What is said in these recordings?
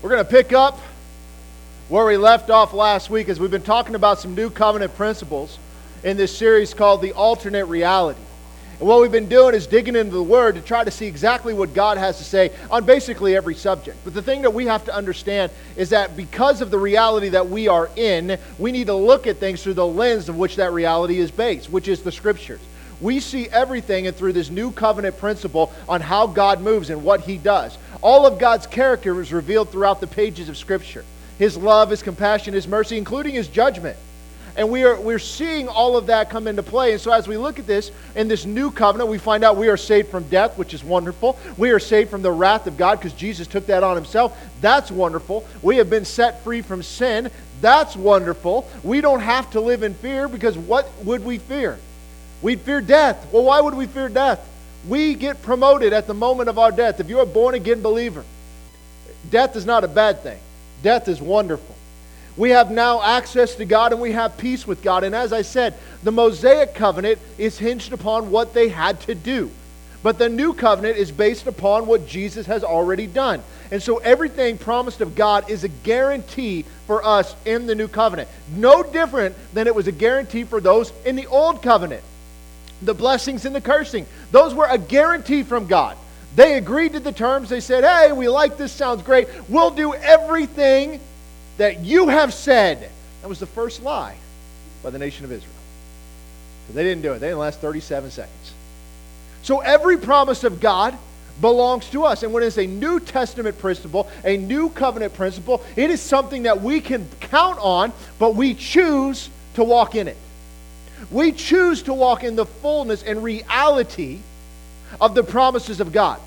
We're going to pick up where we left off last week as we've been talking about some new covenant principles in this series called The Alternate Reality. And what we've been doing is digging into the Word to try to see exactly what God has to say on basically every subject. But the thing that we have to understand is that because of the reality that we are in, we need to look at things through the lens of which that reality is based, which is the Scriptures. We see everything and through this new covenant principle on how God moves and what He does. All of God's character is revealed throughout the pages of Scripture His love, His compassion, His mercy, including His judgment. And we are, we're seeing all of that come into play. And so as we look at this in this new covenant, we find out we are saved from death, which is wonderful. We are saved from the wrath of God because Jesus took that on himself. That's wonderful. We have been set free from sin. That's wonderful. We don't have to live in fear because what would we fear? We'd fear death. Well, why would we fear death? We get promoted at the moment of our death. If you're a born again believer, death is not a bad thing, death is wonderful. We have now access to God and we have peace with God. And as I said, the Mosaic covenant is hinged upon what they had to do. But the new covenant is based upon what Jesus has already done. And so everything promised of God is a guarantee for us in the new covenant. No different than it was a guarantee for those in the old covenant. The blessings and the cursing, those were a guarantee from God. They agreed to the terms. They said, hey, we like this, sounds great. We'll do everything that you have said. That was the first lie by the nation of Israel. But they didn't do it. They didn't last 37 seconds. So every promise of God belongs to us. And when it's a New Testament principle, a new covenant principle, it is something that we can count on, but we choose to walk in it. We choose to walk in the fullness and reality of the promises of God.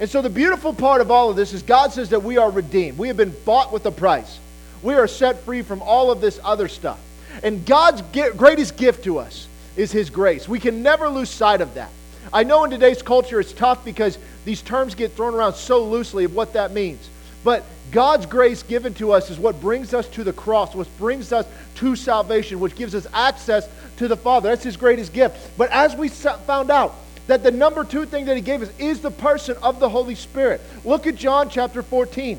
And so the beautiful part of all of this is God says that we are redeemed. We have been bought with a price. We are set free from all of this other stuff. And God's greatest gift to us is His grace. We can never lose sight of that. I know in today's culture it's tough because these terms get thrown around so loosely of what that means. But God's grace given to us is what brings us to the cross, what brings us to salvation, which gives us access to the Father. That's His greatest gift. But as we found out, that the number two thing that he gave us is the person of the Holy Spirit. Look at John chapter 14.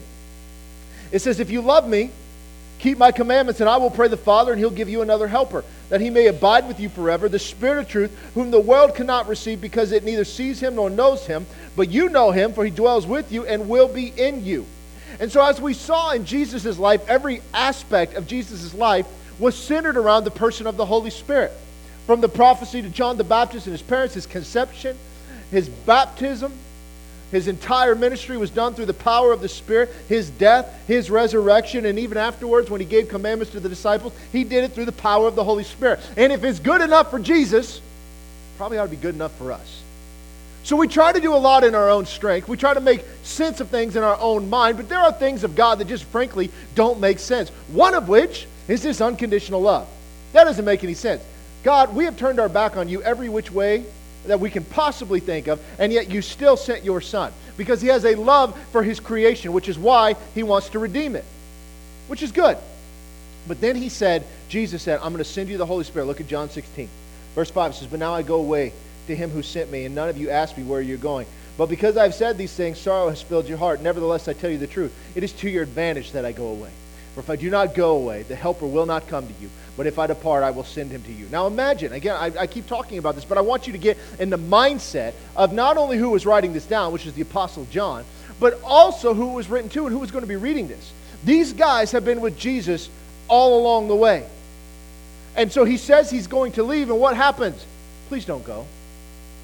It says, If you love me, keep my commandments, and I will pray the Father, and he'll give you another helper, that he may abide with you forever, the Spirit of truth, whom the world cannot receive because it neither sees him nor knows him. But you know him, for he dwells with you and will be in you. And so, as we saw in Jesus' life, every aspect of Jesus' life was centered around the person of the Holy Spirit. From the prophecy to John the Baptist and his parents, his conception, his baptism, his entire ministry was done through the power of the Spirit, his death, his resurrection, and even afterwards when he gave commandments to the disciples, he did it through the power of the Holy Spirit. And if it's good enough for Jesus, probably ought to be good enough for us. So we try to do a lot in our own strength. We try to make sense of things in our own mind, but there are things of God that just frankly don't make sense. One of which is this unconditional love. That doesn't make any sense. God, we have turned our back on you every which way that we can possibly think of, and yet you still sent your son because he has a love for his creation, which is why he wants to redeem it, which is good. But then he said, Jesus said, I'm going to send you the Holy Spirit. Look at John 16. Verse 5 says, But now I go away to him who sent me, and none of you asked me where you're going. But because I've said these things, sorrow has filled your heart. Nevertheless, I tell you the truth. It is to your advantage that I go away. For if I do not go away, the Helper will not come to you. But if I depart, I will send him to you. Now imagine, again, I, I, keep talking about this, but I want you to get in the mindset of not only who was writing this down, which is the Apostle John, but also who it was written to and who was going to be reading this. These guys have been with Jesus all along the way. And so he says he's going to leave, and what happens? Please don't go.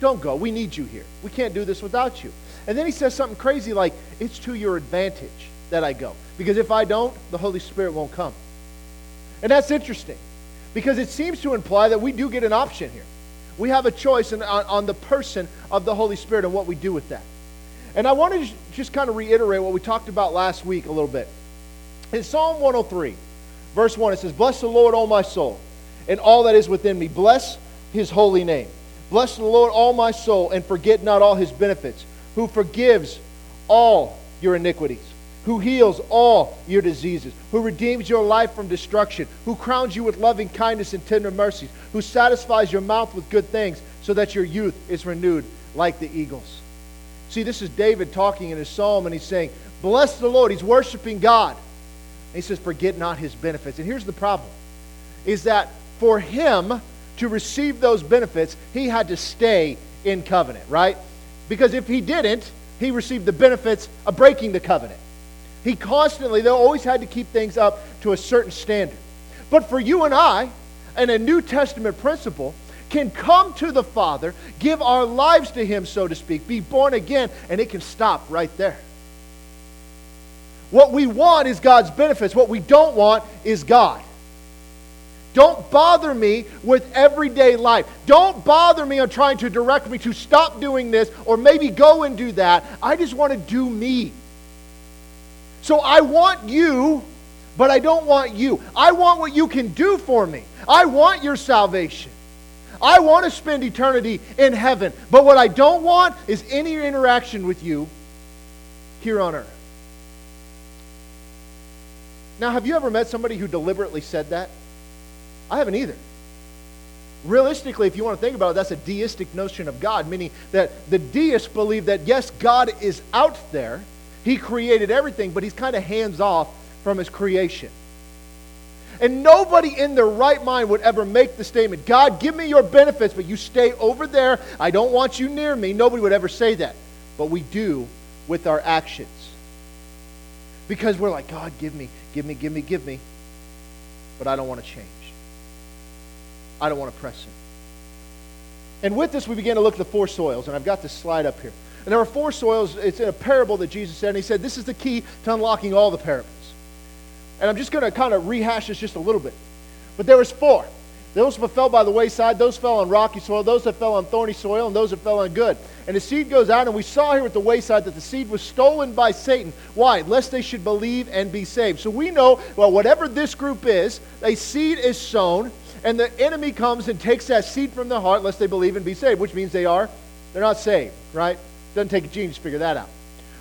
Don't go. We need you here. We can't do this without you. And then he says something crazy like, It's to your advantage that I go. Because if I don't, the Holy Spirit won't come. And that's interesting because it seems to imply that we do get an option here. We have a choice in, on, on the person of the Holy Spirit and what we do with that. And I want to just kind of reiterate what we talked about last week a little bit. In Psalm 103, verse 1, it says, Bless the Lord, O my soul, and all that is within me. Bless his holy name. Bless the Lord, all my soul, and forget not all his benefits, who forgives all your iniquities who heals all your diseases, who redeems your life from destruction, who crowns you with loving kindness and tender mercies, who satisfies your mouth with good things so that your youth is renewed like the eagles. See, this is David talking in his psalm, and he's saying, Bless the Lord. He's worshiping God. And he says, Forget not his benefits. And here's the problem is that for him to receive those benefits, he had to stay in covenant, right? Because if he didn't, he received the benefits of breaking the covenant. He constantly, they always had to keep things up to a certain standard. But for you and I, and a New Testament principle, can come to the Father, give our lives to Him, so to speak, be born again, and it can stop right there. What we want is God's benefits. What we don't want is God. Don't bother me with everyday life. Don't bother me on trying to direct me to stop doing this or maybe go and do that. I just want to do me. So I want you, but I don't want you. I want what you can do for me. I want your salvation. I want to spend eternity in heaven. But what I don't want is any interaction with you here on earth. Now, have you ever met somebody who deliberately said that? I haven't either. Realistically, if you want to think about it, that's a deistic notion of God, meaning that the deists believe that, yes, God is out there. He created everything, but he's kind of hands off from his creation. And nobody in their right mind would ever make the statement, God, give me your benefits, but you stay over there. I don't want you near me. Nobody would ever say that. But we do with our actions. Because we're like, God, give me, give me, give me, give me. But I don't want to change. I don't want to press him. And with this, we begin to look at the four soils, and I've got this slide up here. And there are four soils. It's in a parable that Jesus said, and he said, This is the key to unlocking all the parables. And I'm just going to kind of rehash this just a little bit. But there was four. Those that fell by the wayside, those fell on rocky soil, those that fell on thorny soil, and those that fell on good. And the seed goes out, and we saw here at the wayside that the seed was stolen by Satan. Why? Lest they should believe and be saved. So we know, well, whatever this group is, a seed is sown, and the enemy comes and takes that seed from their heart lest they believe and be saved, which means they are, they're not saved, right? Doesn't take a genius to figure that out.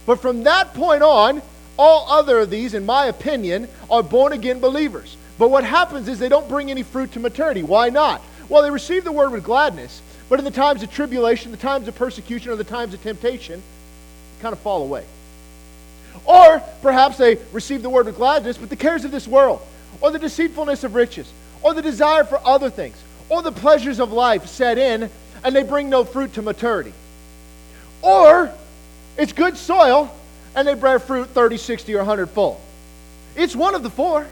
But from that point on, all other of these, in my opinion, are born again believers. But what happens is they don't bring any fruit to maturity. Why not? Well, they receive the word with gladness, but in the times of tribulation, the times of persecution, or the times of temptation, they kind of fall away. Or perhaps they receive the word with gladness, but the cares of this world, or the deceitfulness of riches, or the desire for other things, or the pleasures of life set in and they bring no fruit to maturity. Or it's good soil and they bear fruit 30, 60, or 100 fold. It's one of the four.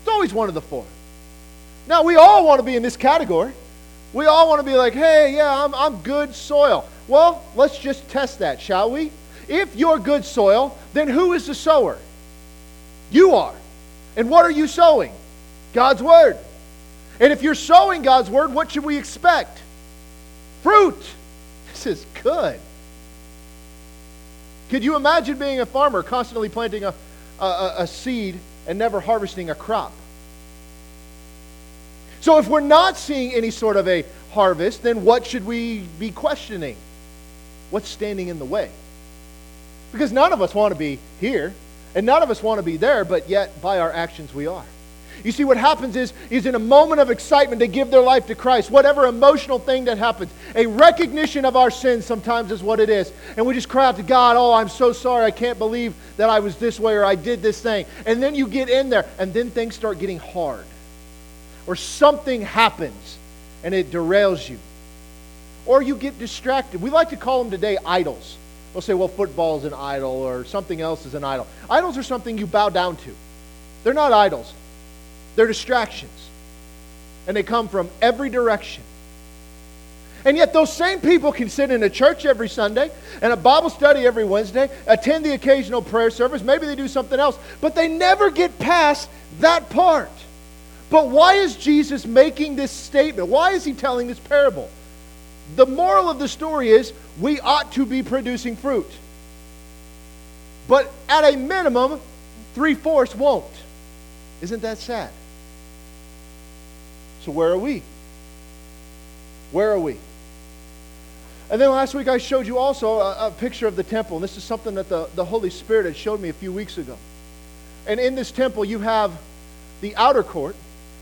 It's always one of the four. Now, we all want to be in this category. We all want to be like, hey, yeah, I'm, I'm good soil. Well, let's just test that, shall we? If you're good soil, then who is the sower? You are. And what are you sowing? God's Word. And if you're sowing God's Word, what should we expect? Fruit. This is good. Could you imagine being a farmer constantly planting a, a, a seed and never harvesting a crop? So if we're not seeing any sort of a harvest, then what should we be questioning? What's standing in the way? Because none of us want to be here, and none of us want to be there, but yet by our actions we are. You see, what happens is, is in a moment of excitement, they give their life to Christ. Whatever emotional thing that happens, a recognition of our sins sometimes is what it is. And we just cry out to God, oh, I'm so sorry. I can't believe that I was this way or I did this thing. And then you get in there, and then things start getting hard. Or something happens, and it derails you. Or you get distracted. We like to call them today idols. We'll say, well, football is an idol, or something else is an idol. Idols are something you bow down to. They're not idols. They're distractions. And they come from every direction. And yet, those same people can sit in a church every Sunday and a Bible study every Wednesday, attend the occasional prayer service, maybe they do something else, but they never get past that part. But why is Jesus making this statement? Why is he telling this parable? The moral of the story is we ought to be producing fruit. But at a minimum, three fourths won't. Isn't that sad? So, where are we? Where are we? And then last week I showed you also a, a, picture of the temple. And this is something that the, the Holy Spirit had showed me a few weeks ago. And in this temple, you have the outer court,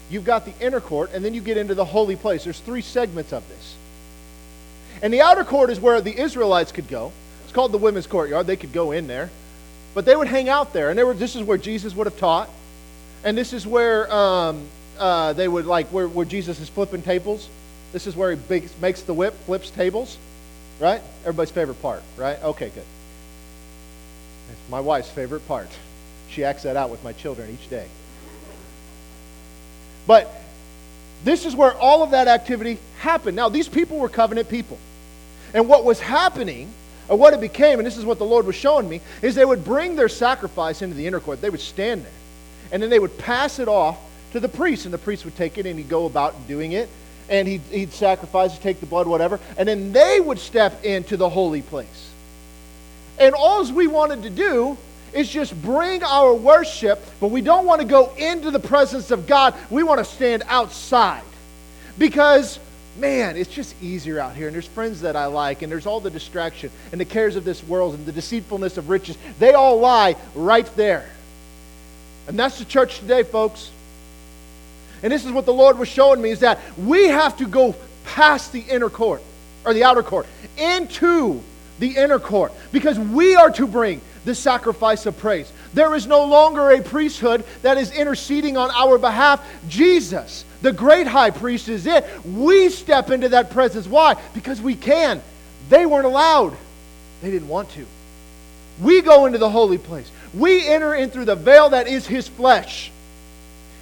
you've got the inner court, and then you get into the holy place. There's three segments of this. And the outer court is where the Israelites could go. It's called the women's courtyard. They could go in there. But they would hang out there. And they were, this is where Jesus would have taught. And this is where um, uh, they would, like, where, where Jesus is flipping tables. This is where he makes the whip, flips tables. Right? Everybody's favorite part, right? Okay, good. It's my wife's favorite part. She acts that out with my children each day. But this is where all of that activity happened. Now, these people were covenant people. And what was happening, or what it became, and this is what the Lord was showing me, is they would bring their sacrifice into the inner court. They would stand there. And then they would pass it off to the priest. And the priest would take it and he'd go about doing it. And he'd, he'd sacrifice, take the blood, whatever. And then they would step into the holy place. And all we wanted to do is just bring our worship, but we don't want to go into the presence of God. We want to stand outside. Because, man, it's just easier out here. And there's friends that I like, and there's all the distraction and the cares of this world and the deceitfulness of riches. They all lie right there. And that's the church today, folks. And this is what the Lord was showing me is that we have to go past the inner court or the outer court into the inner court because we are to bring the sacrifice of praise. There is no longer a priesthood that is interceding on our behalf. Jesus, the great high priest, is it. We step into that presence. Why? Because we can. They weren't allowed, they didn't want to. We go into the holy place. We enter in through the veil that is his flesh,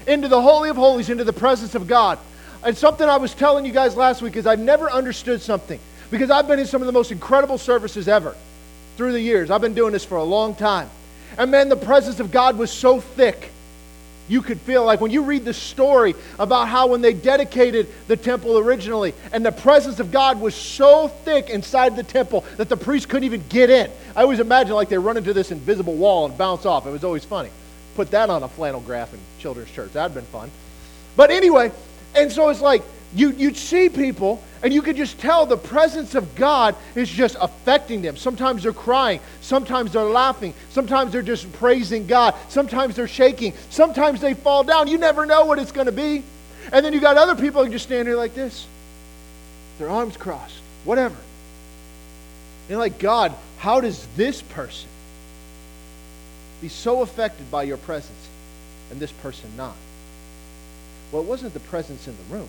into the Holy of Holies, into the presence of God. And something I was telling you guys last week is I've never understood something because I've been in some of the most incredible services ever through the years. I've been doing this for a long time. And man, the presence of God was so thick. You could feel like when you read the story about how when they dedicated the temple originally, and the presence of God was so thick inside the temple that the priest couldn't even get in. I always imagine like they run into this invisible wall and bounce off. It was always funny. Put that on a flannel graph in children's church. That'd been fun. But anyway, and so it's like you, you'd see people and you could just tell the presence of God is just affecting them. Sometimes they're crying. Sometimes they're laughing. Sometimes they're just praising God. Sometimes they're shaking. Sometimes they fall down. You never know what it's going to be. And then you got other people who just stand here like this, their arms crossed, whatever. And like, God, how does this person be so affected by your presence and this person not? Well, it wasn't the presence in the room.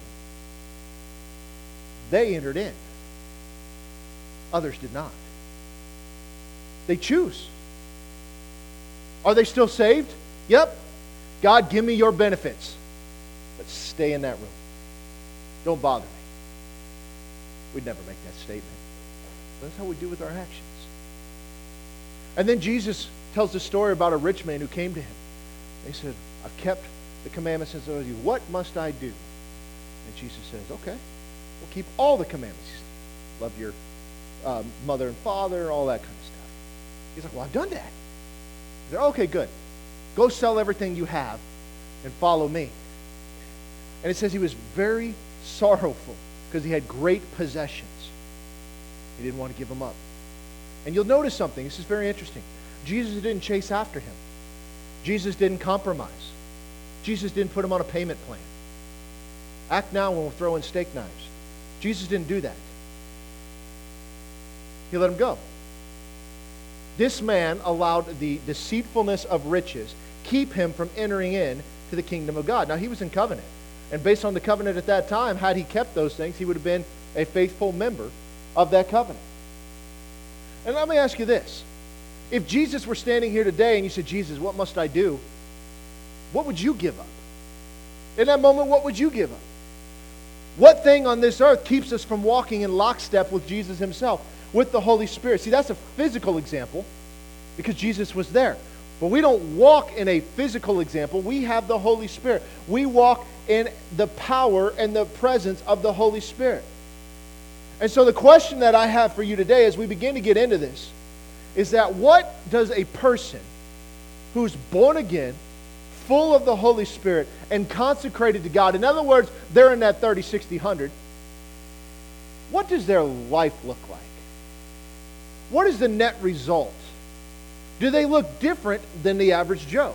They entered in. Others did not. They choose. Are they still saved? Yep. God, give me your benefits. But stay in that room. Don't bother me. We'd never make that statement. That's how we do with our actions. And then Jesus tells the story about a rich man who came to him. He said, I've kept the commandments since I was you. What must I do? And Jesus says, Okay, will keep all the commandments. Love your um, mother and father, all that kind of stuff. He's like, well, I've done that. Said, okay, good. Go sell everything you have and follow me. And it says he was very sorrowful because he had great possessions. He didn't want to give them up. And you'll notice something. This is very interesting. Jesus didn't chase after him. Jesus didn't compromise. Jesus didn't put him on a payment plan. Act now when we're throwing steak knives. Jesus didn't do that. He let him go. This man allowed the deceitfulness of riches keep him from entering in to the kingdom of God. Now he was in covenant. And based on the covenant at that time, had he kept those things, he would have been a faithful member of that covenant. And let me ask you this. If Jesus were standing here today and you said, Jesus, what must I do? What would you give up? In that moment, what would you give up? What thing on this earth keeps us from walking in lockstep with Jesus himself, with the Holy Spirit? See, that's a physical example because Jesus was there. But we don't walk in a physical example. We have the Holy Spirit. We walk in the power and the presence of the Holy Spirit. And so the question that I have for you today as we begin to get into this is that what does a person who's born again, full of the Holy Spirit and consecrated to God. In other words, they're in that 30, 60, 100. What does their life look like? What is the net result? Do they look different than the average Joe?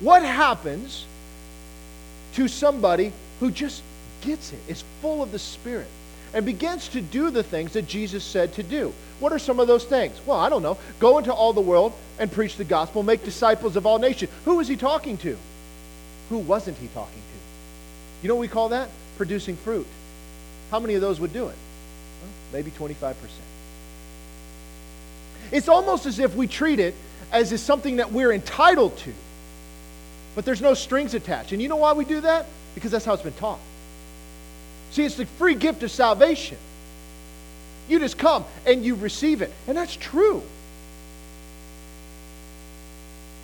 What happens to somebody who just gets it, is full of the Spirit? And begins to do the things that Jesus said to do. What are some of those things? Well, I don't know. Go into all the world and preach the gospel, make disciples of all nations. Who was he talking to? Who wasn't he talking to? You know what we call that? Producing fruit. How many of those would do it? Well, maybe 25%. It's almost as if we treat it as is something that we're entitled to, but there's no strings attached. And you know why we do that? Because that's how it's been taught. See, it's the free gift of salvation. You just come and you receive it. And that's true.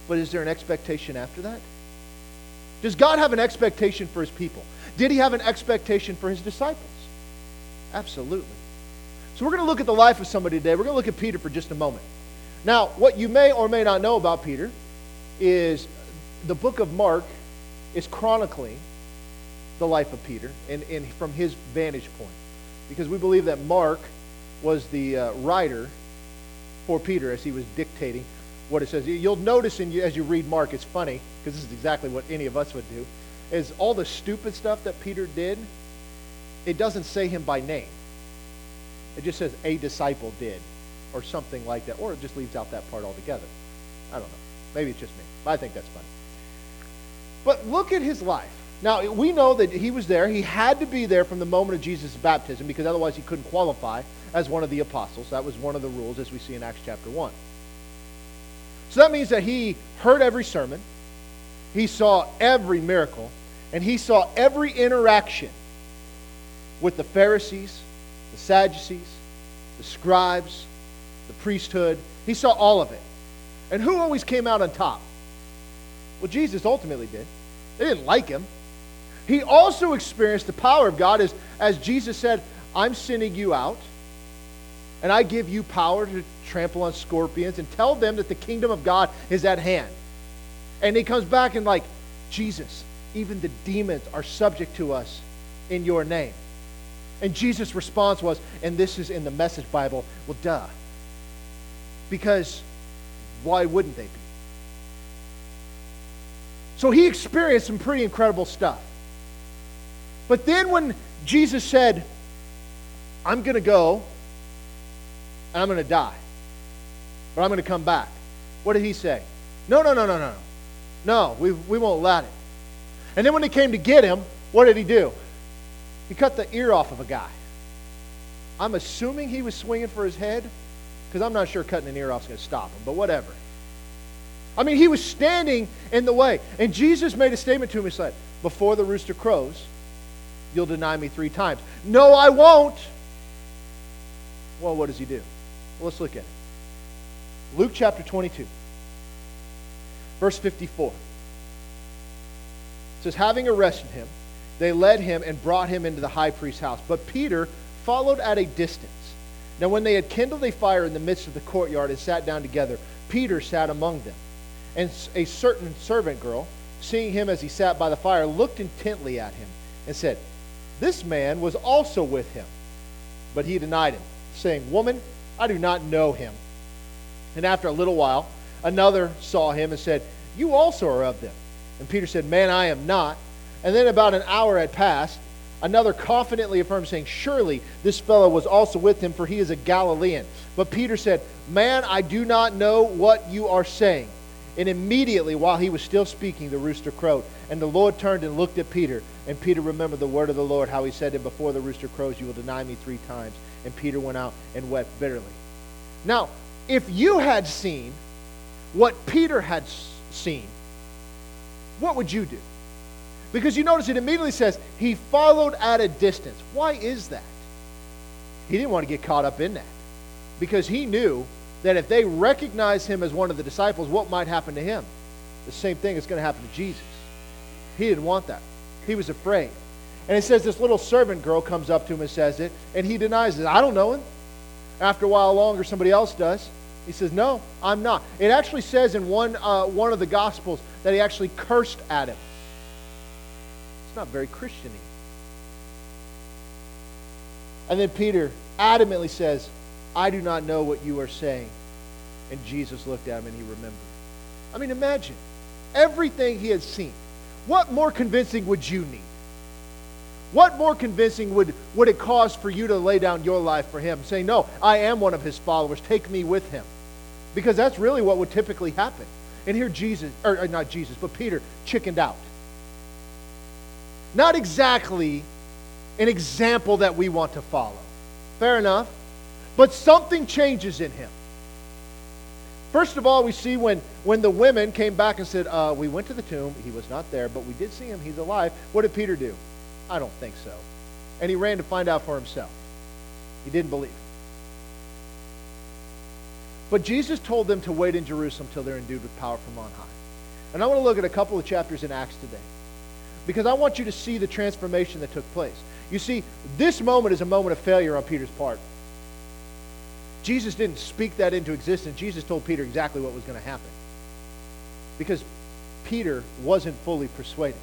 But is there an expectation after that? Does God have an expectation for his people? Did he have an expectation for his disciples? Absolutely. So we're going to look at the life of somebody today. We're going to look at Peter for just a moment. Now, what you may or may not know about Peter is the book of Mark is chronicling the life of Peter and, and from his vantage point. Because we believe that Mark was the uh, writer for Peter as he was dictating what it says. You'll notice in, as you read Mark, it's funny, because this is exactly what any of us would do, is all the stupid stuff that Peter did, it doesn't say him by name. It just says a disciple did, or something like that, or it just leaves out that part altogether. I don't know. Maybe it's just me. But I think that's funny. But look at his life. Now, we know that he was there. He had to be there from the moment of Jesus' baptism because otherwise he couldn't qualify as one of the apostles. That was one of the rules as we see in Acts chapter 1. So that means that he heard every sermon, he saw every miracle, and he saw every interaction with the Pharisees, the Sadducees, the scribes, the priesthood. He saw all of it. And who always came out on top? Well, Jesus ultimately did. They didn't like him. He also experienced the power of God as, as Jesus said, I'm sending you out, and I give you power to trample on scorpions and tell them that the kingdom of God is at hand. And he comes back and, like, Jesus, even the demons are subject to us in your name. And Jesus' response was, and this is in the Message Bible, well, duh. Because why wouldn't they be? So he experienced some pretty incredible stuff. But then when Jesus said, I'm going to go and I'm going to die, but I'm going to come back, what did he say? No, no, no, no, no. No, No, we, we won't let it. And then when they came to get him, what did he do? He cut the ear off of a guy. I'm assuming he was swinging for his head because I'm not sure cutting an ear off is going to stop him, but whatever. I mean, he was standing in the way. And Jesus made a statement to him. He said, Before the rooster crows, you'll deny me three times. No, I won't. Well, what does he do? Well, let's look at it. Luke chapter 22, verse 54. It says, Having arrested him, they led him and brought him into the high priest's house. But Peter followed at a distance. Now, when they had kindled a fire in the midst of the courtyard and sat down together, Peter sat among them. And a certain servant girl, seeing him as he sat by the fire, looked intently at him and said, This man was also with him. But he denied him, saying, Woman, I do not know him. And after a little while, another saw him and said, You also are of them. And Peter said, Man, I am not. And then about an hour had passed. Another confidently affirmed, saying, Surely this fellow was also with him, for he is a Galilean. But Peter said, Man, I do not know what you are saying. And immediately, while he was still speaking, the rooster crowed. And the Lord turned and looked at Peter. And Peter remembered the word of the Lord, how he said to him, Before the rooster crows, you will deny me three times. And Peter went out and wept bitterly. Now, if you had seen what Peter had seen, what would you do? Because you notice it immediately says, He followed at a distance. Why is that? He didn't want to get caught up in that. Because he knew that if they recognize him as one of the disciples, what might happen to him? The same thing is going to happen to Jesus. He didn't want that. He was afraid. And it says this little servant girl comes up to him and says it, and he denies it. I don't know him. After a while longer, somebody else does. He says, No, I'm not. It actually says in one, uh, one of the Gospels that he actually cursed at him. It's not very Christian And then Peter adamantly says, I do not know what you are saying. And Jesus looked at him and he remembered. I mean, imagine everything he had seen. What more convincing would you need? What more convincing would, would it cost for you to lay down your life for him, saying, No, I am one of his followers. Take me with him. Because that's really what would typically happen. And here Jesus, or uh, not Jesus, but Peter chickened out. Not exactly an example that we want to follow. Fair enough. But something changes in him. First of all, we see when, when the women came back and said, uh, We went to the tomb. He was not there, but we did see him. He's alive. What did Peter do? I don't think so. And he ran to find out for himself. He didn't believe. But Jesus told them to wait in Jerusalem till they're endued with power from on high. And I want to look at a couple of chapters in Acts today because I want you to see the transformation that took place. You see, this moment is a moment of failure on Peter's part. Jesus didn't speak that into existence. Jesus told Peter exactly what was going to happen because Peter wasn't fully persuaded.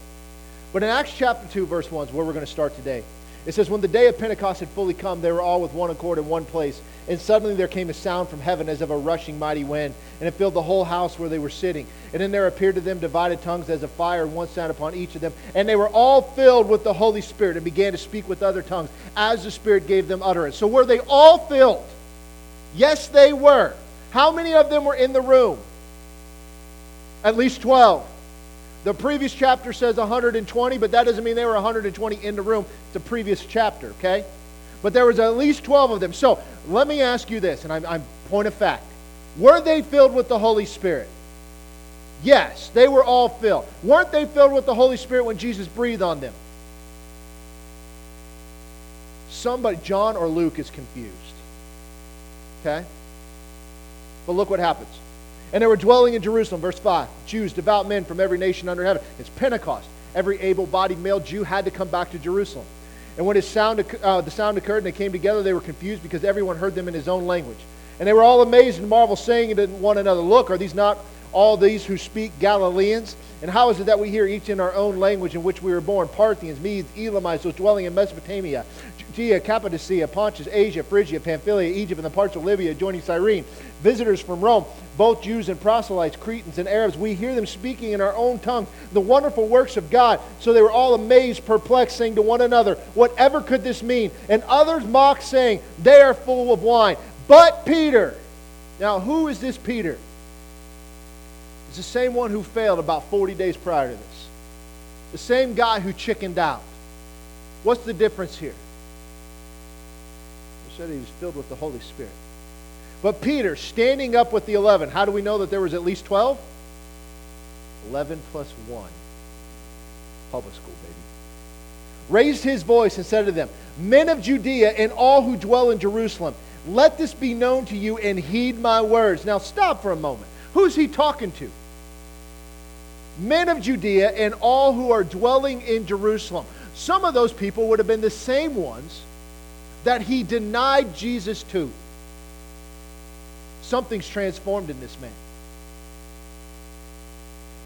But in Acts chapter 2, verse 1 is where we're going to start today. It says, When the day of Pentecost had fully come, they were all with one accord in one place. And suddenly there came a sound from heaven as of a rushing mighty wind, and it filled the whole house where they were sitting. And then there appeared to them divided tongues as of fire, and one sound upon each of them. And they were all filled with the Holy Spirit and began to speak with other tongues as the Spirit gave them utterance. So were they all filled? Yes, they were. How many of them were in the room? At least 12. The previous chapter says 120, but that doesn't mean they were 120 in the room. It's a previous chapter, okay? But there was at least 12 of them. So let me ask you this, and I'm, I'm point of fact. Were they filled with the Holy Spirit? Yes, they were all filled. Weren't they filled with the Holy Spirit when Jesus breathed on them? Somebody, John or Luke, is confused. Okay? But look what happens. And they were dwelling in Jerusalem, verse 5. Jews, devout men from every nation under heaven. It's Pentecost. Every able bodied male Jew had to come back to Jerusalem. And when sound, uh, the sound occurred and they came together, they were confused because everyone heard them in his own language. And they were all amazed and marveled, saying to one another, Look, are these not all these who speak Galileans? And how is it that we hear each in our own language in which we were born? Parthians, Medes, Elamites, those dwelling in Mesopotamia, Judea, Cappadocia, Pontus, Asia, Phrygia, Pamphylia, Egypt, and the parts of Libya adjoining Cyrene. Visitors from Rome, both Jews and proselytes, Cretans and Arabs. We hear them speaking in our own tongue the wonderful works of God. So they were all amazed, perplexed, saying to one another, Whatever could this mean? And others mocked, saying, They are full of wine. But Peter, now who is this Peter? It's the same one who failed about 40 days prior to this. The same guy who chickened out. What's the difference here? Said he was filled with the Holy Spirit. But Peter, standing up with the 11, how do we know that there was at least 12? 11 plus 1. Public school, baby. Raised his voice and said to them, Men of Judea and all who dwell in Jerusalem, let this be known to you and heed my words. Now stop for a moment. Who's he talking to? Men of Judea and all who are dwelling in Jerusalem. Some of those people would have been the same ones that he denied Jesus to. Something's transformed in this man.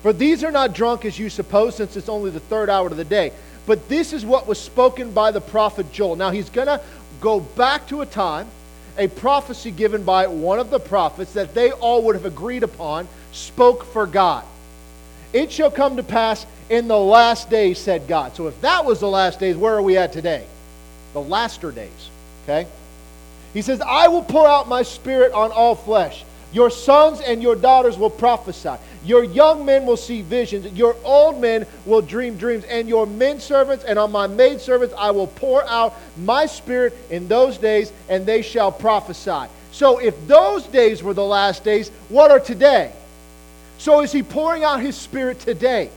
For these are not drunk as you suppose, since it's only the third hour of the day. But this is what was spoken by the prophet Joel. Now he's going to go back to a time, a prophecy given by one of the prophets that they all would have agreed upon, spoke for God. It shall come to pass in the last days, said God. So if that was the last days, where are we at today? The laster days. Okay? He says, I will pour out my spirit on all flesh. Your sons and your daughters will prophesy. Your young men will see visions. Your old men will dream dreams. And your men servants and on my maid servants I will pour out my spirit in those days, and they shall prophesy. So if those days were the last days, what are today? So is he pouring out his spirit today?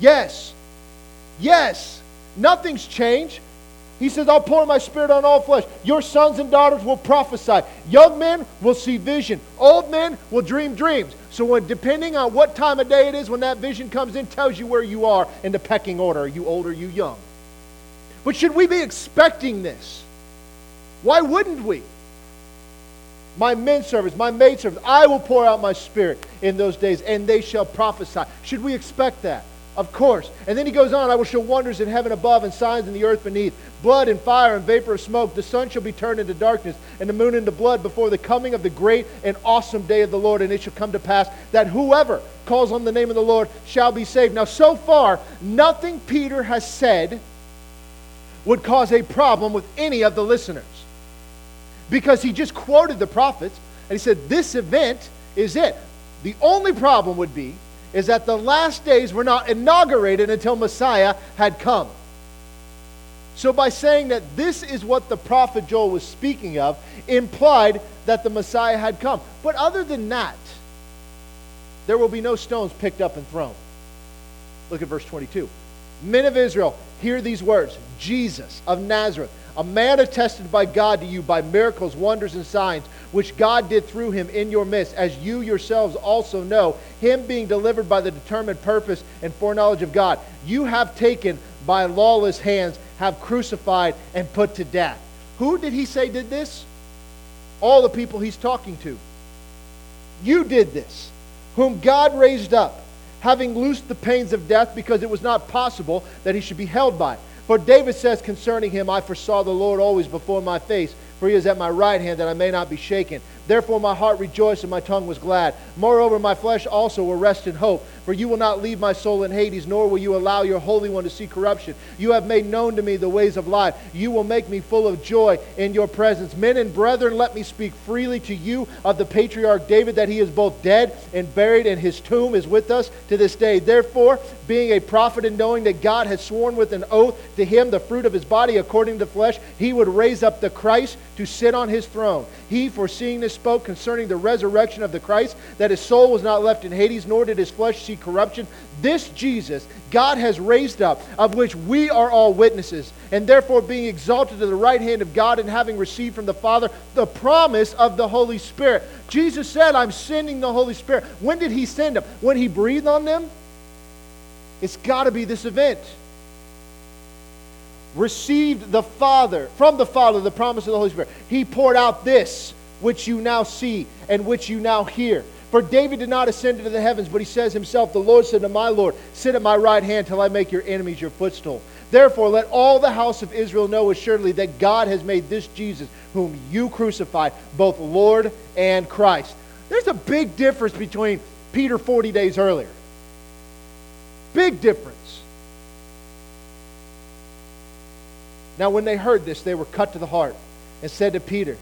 Yes. Yes. Nothing's changed. He says, I'll pour my spirit on all flesh. Your sons and daughters will prophesy. Young men will see vision. Old men will dream dreams. So, when, depending on what time of day it is when that vision comes in, tells you where you are in the pecking order. Are you old or you young? But should we be expecting this? Why wouldn't we? My men servants, my maid servants, I will pour out my spirit in those days, and they shall prophesy. Should we expect that? Of course. And then he goes on, I will show wonders in heaven above and signs in the earth beneath blood and fire and vapor of smoke. The sun shall be turned into darkness and the moon into blood before the coming of the great and awesome day of the Lord. And it shall come to pass that whoever calls on the name of the Lord shall be saved. Now, so far, nothing Peter has said would cause a problem with any of the listeners. Because he just quoted the prophets and he said, This event is it. The only problem would be is that the last days were not inaugurated until Messiah had come. So, by saying that this is what the prophet Joel was speaking of, implied that the Messiah had come. But other than that, there will be no stones picked up and thrown. Look at verse 22. Men of Israel, hear these words Jesus of Nazareth, a man attested by God to you by miracles, wonders, and signs, which God did through him in your midst, as you yourselves also know, him being delivered by the determined purpose and foreknowledge of God. You have taken by lawless hands have crucified and put to death. Who did he say did this? All the people he's talking to. You did this, whom God raised up, having loosed the pains of death because it was not possible that he should be held by it. For David says concerning him, I foresaw the Lord always before my face, for he is at my right hand that I may not be shaken. Therefore my heart rejoiced and my tongue was glad. Moreover, my flesh also will rest in hope. For you will not leave my soul in Hades, nor will you allow your Holy One to see corruption. You have made known to me the ways of life. You will make me full of joy in your presence. Men and brethren, let me speak freely to you of the patriarch David, that he is both dead and buried, and his tomb is with us to this day. Therefore, being a prophet and knowing that God had sworn with an oath to him the fruit of his body according to the flesh, he would raise up the Christ to sit on his throne. He, foreseeing this, spoke concerning the resurrection of the Christ, that his soul was not left in Hades, nor did his flesh see corruption. This Jesus God has raised up, of which we are all witnesses, and therefore being exalted to the right hand of God and having received from the Father the promise of the Holy Spirit. Jesus said, I'm sending the Holy Spirit. When did he send him? When he breathed on them? It's got to be this event. Received the Father, from the Father, the promise of the Holy Spirit. He poured out this, which you now see and which you now hear. For David did not ascend into the heavens, but he says himself, The Lord said to my Lord, Sit at my right hand till I make your enemies your footstool. Therefore, let all the house of Israel know assuredly that God has made this Jesus, whom you crucified, both Lord and Christ. There's a big difference between Peter 40 days earlier. Big difference. Now, when they heard this, they were cut to the heart and said to Peter,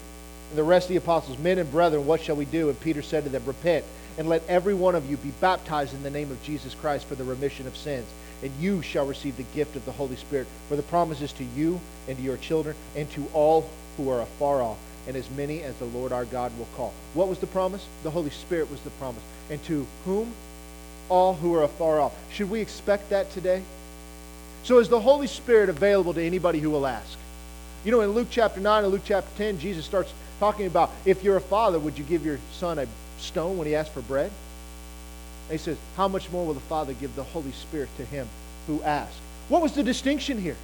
and the rest of the apostles, Men and brethren, what shall we do? And Peter said to them, Repent, and let every one of you be baptized in the name of Jesus Christ for the remission of sins, and you shall receive the gift of the Holy Spirit. For the promise is to you and to your children and to all who are afar off, and as many as the Lord our God will call. What was the promise? The Holy Spirit was the promise. And to whom? All who are afar off. Should we expect that today? So is the Holy Spirit available to anybody who will ask? You know, in Luke chapter 9 and Luke chapter 10, Jesus starts talking about if you're a father, would you give your son a stone when he asks for bread? And he says, How much more will the Father give the Holy Spirit to him who asks? What was the distinction here?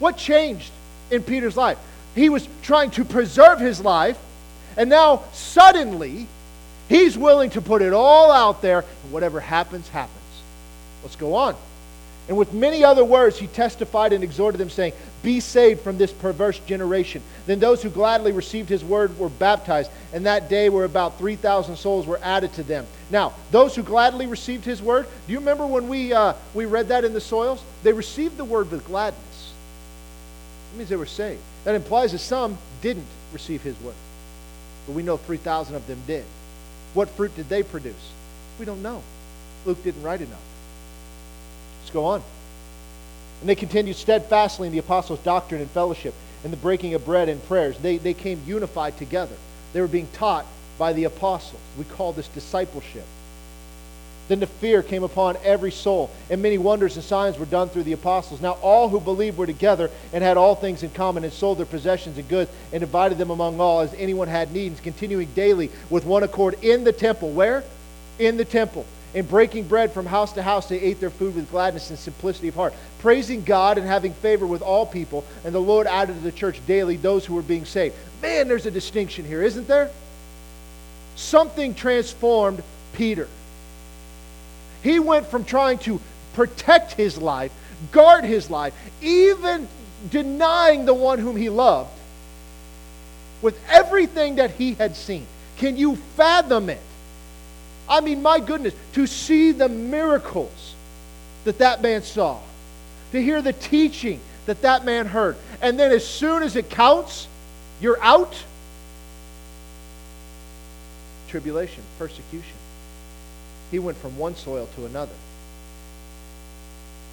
What changed in Peter's life? He was trying to preserve his life, and now suddenly he's willing to put it all out there, and whatever happens, happens. Let's go on. And with many other words, he testified and exhorted them, saying, Be saved from this perverse generation. Then those who gladly received his word were baptized, and that day were about 3,000 souls were added to them. Now, those who gladly received his word, do you remember when we, uh, we read that in the soils? They received the word with gladness. That means they were saved. That implies that some didn't receive his word. But we know 3,000 of them did. What fruit did they produce? We don't know. Luke didn't write enough. Let's go on. And they continued steadfastly in the apostles' doctrine and fellowship, and the breaking of bread and prayers. They, they came unified together. They were being taught by the apostles. We call this discipleship. Then the fear came upon every soul, and many wonders and signs were done through the apostles. Now all who believed were together and had all things in common, and sold their possessions and goods, and divided them among all as anyone had needs, continuing daily with one accord in the temple. Where? In the temple in breaking bread from house to house, they ate their food with gladness and simplicity of heart, praising God and having favor with all people. And the Lord added to the church daily those who were being saved. Man, there's a distinction here, isn't there? Something transformed Peter. He went from trying to protect his life, guard his life, even denying the one whom he loved, with everything that he had seen. Can you fathom it? I mean, my goodness, to see the miracles that that man saw, to hear the teaching that that man heard. And then as soon as it counts, you're out. Tribulation, persecution. He went from one soil to another.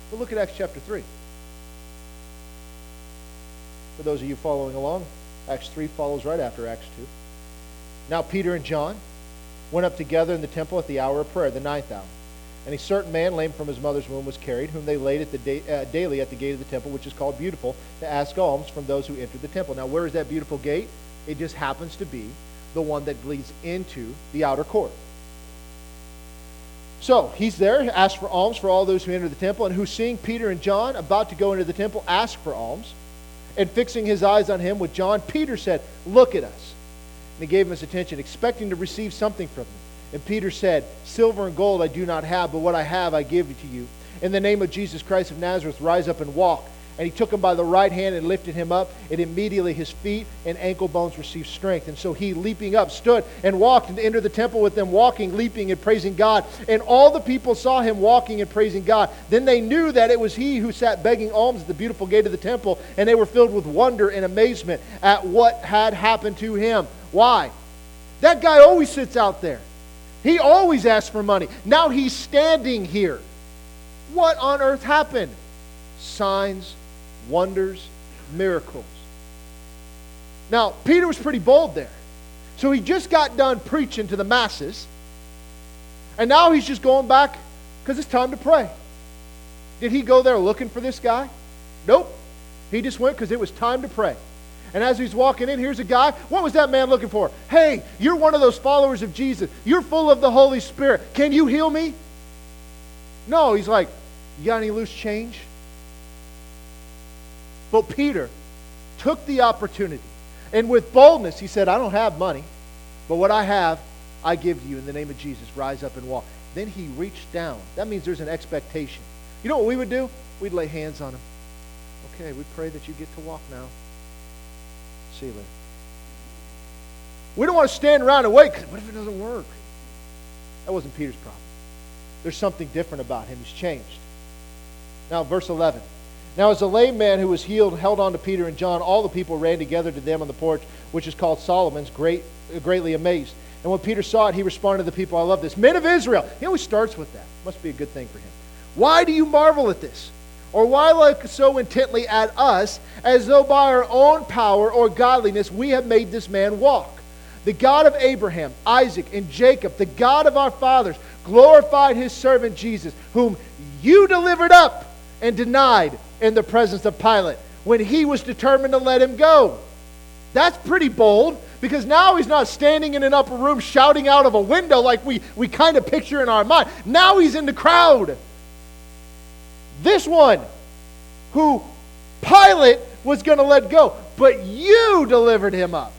But look at Acts chapter 3. For those of you following along, Acts 3 follows right after Acts 2. Now Peter and John went up together in the temple at the hour of prayer, the ninth hour. And a certain man, lame from his mother's womb, was carried, whom they laid at the da- uh, daily at the gate of the temple, which is called Beautiful, to ask alms from those who entered the temple. Now, where is that beautiful gate? It just happens to be the one that leads into the outer court. So he's there, asks for alms for all those who enter the temple, and who, seeing Peter and John about to go into the temple, ask for alms. And fixing his eyes on him with John, Peter said, Look at us. And he gave him his attention, expecting to receive something from them. And Peter said, Silver and gold I do not have, but what I have I give to you. In the name of Jesus Christ of Nazareth, rise up and walk. And he took him by the right hand and lifted him up, and immediately his feet and ankle bones received strength. And so he, leaping up, stood and walked and entered the temple with them, walking, leaping, and praising God. And all the people saw him walking and praising God. Then they knew that it was he who sat begging alms at the beautiful gate of the temple, and they were filled with wonder and amazement at what had happened to him. Why? That guy always sits out there. He always asks for money. Now he's standing here. What on earth happened? Signs, wonders, miracles. Now, Peter was pretty bold there. So he just got done preaching to the masses. And now he's just going back because it's time to pray. Did he go there looking for this guy? Nope. He just went because it was time to pray. And as he's walking in, here's a guy. What was that man looking for? Hey, you're one of those followers of Jesus. You're full of the Holy Spirit. Can you heal me? No, he's like, You got any loose change? But Peter took the opportunity. And with boldness, he said, I don't have money, but what I have, I give to you in the name of Jesus. Rise up and walk. Then he reached down. That means there's an expectation. You know what we would do? We'd lay hands on him. Okay, we pray that you get to walk now. You. We don't want to stand around and wait because what if it doesn't work? That wasn't Peter's problem. There's something different about him. He's changed. Now, verse 11. Now, as the lame man who was healed held on to Peter and John, all the people ran together to them on the porch, which is called Solomon's, great, uh, greatly amazed. And when Peter saw it, he responded to the people, I love this. Men of Israel. He always starts with that. Must be a good thing for him. Why do you marvel at this? Or why look so intently at us, as though by our own power or godliness we have made this man walk? The God of Abraham, Isaac, and Jacob, the God of our fathers, glorified his servant Jesus, whom you delivered up and denied in the presence of Pilate when he was determined to let him go. That's pretty bold because now he's not standing in an upper room shouting out of a window like we, we kind of picture in our mind. Now he's in the crowd. This one who Pilate was going to let go, but you delivered him up.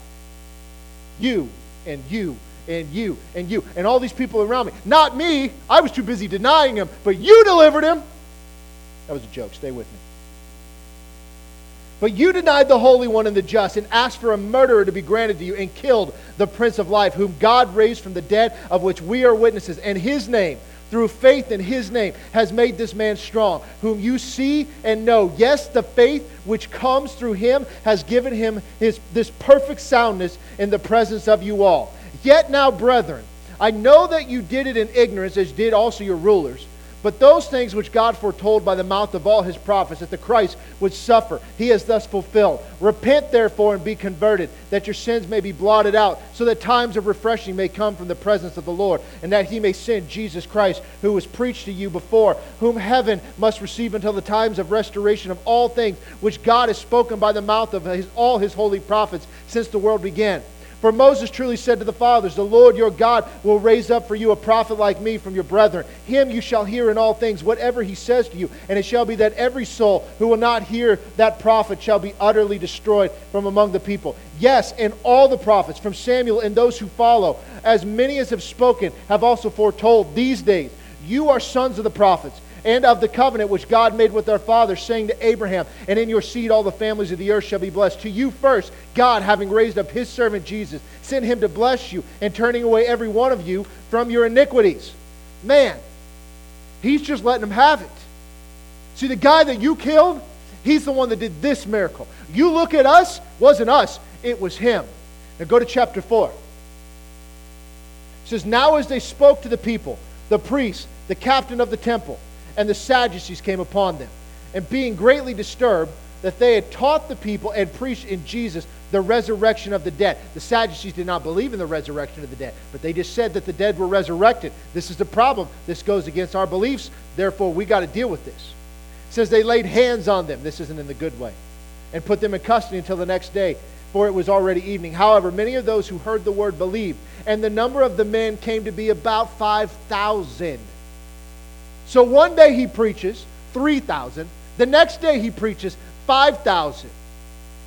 You and you and you and you and all these people around me. Not me. I was too busy denying him, but you delivered him. That was a joke. Stay with me. But you denied the Holy One and the just, and asked for a murderer to be granted to you, and killed the Prince of Life, whom God raised from the dead, of which we are witnesses. And his name, through faith in his name, has made this man strong, whom you see and know. Yes, the faith which comes through him has given him his, this perfect soundness in the presence of you all. Yet now, brethren, I know that you did it in ignorance, as did also your rulers. But those things which God foretold by the mouth of all his prophets that the Christ would suffer, he has thus fulfilled. Repent therefore and be converted, that your sins may be blotted out, so that times of refreshing may come from the presence of the Lord, and that he may send Jesus Christ, who was preached to you before, whom heaven must receive until the times of restoration of all things, which God has spoken by the mouth of his, all his holy prophets since the world began. For Moses truly said to the fathers, The Lord your God will raise up for you a prophet like me from your brethren. Him you shall hear in all things, whatever he says to you. And it shall be that every soul who will not hear that prophet shall be utterly destroyed from among the people. Yes, and all the prophets, from Samuel and those who follow, as many as have spoken, have also foretold these days. You are sons of the prophets and of the covenant which God made with our fathers, saying to Abraham, And in your seed all the families of the earth shall be blessed. To you first, God, having raised up his servant Jesus, sent him to bless you, and turning away every one of you from your iniquities. Man, he's just letting them have it. See, the guy that you killed, He's the one that did this miracle. You look at us, wasn't us, it was him. Now go to chapter 4. It says, Now as they spoke to the people, the priests, the captain of the temple, and the Sadducees came upon them. And being greatly disturbed, that they had taught the people and preached in Jesus the resurrection of the dead. The Sadducees did not believe in the resurrection of the dead, but they just said that the dead were resurrected. This is the problem. This goes against our beliefs. Therefore, we got to deal with this. It says they laid hands on them. This isn't in the good way. And put them in custody until the next day, for it was already evening. However, many of those who heard the word believed, and the number of the men came to be about 5,000. So one day he preaches 3,000. The next day he preaches 5,000.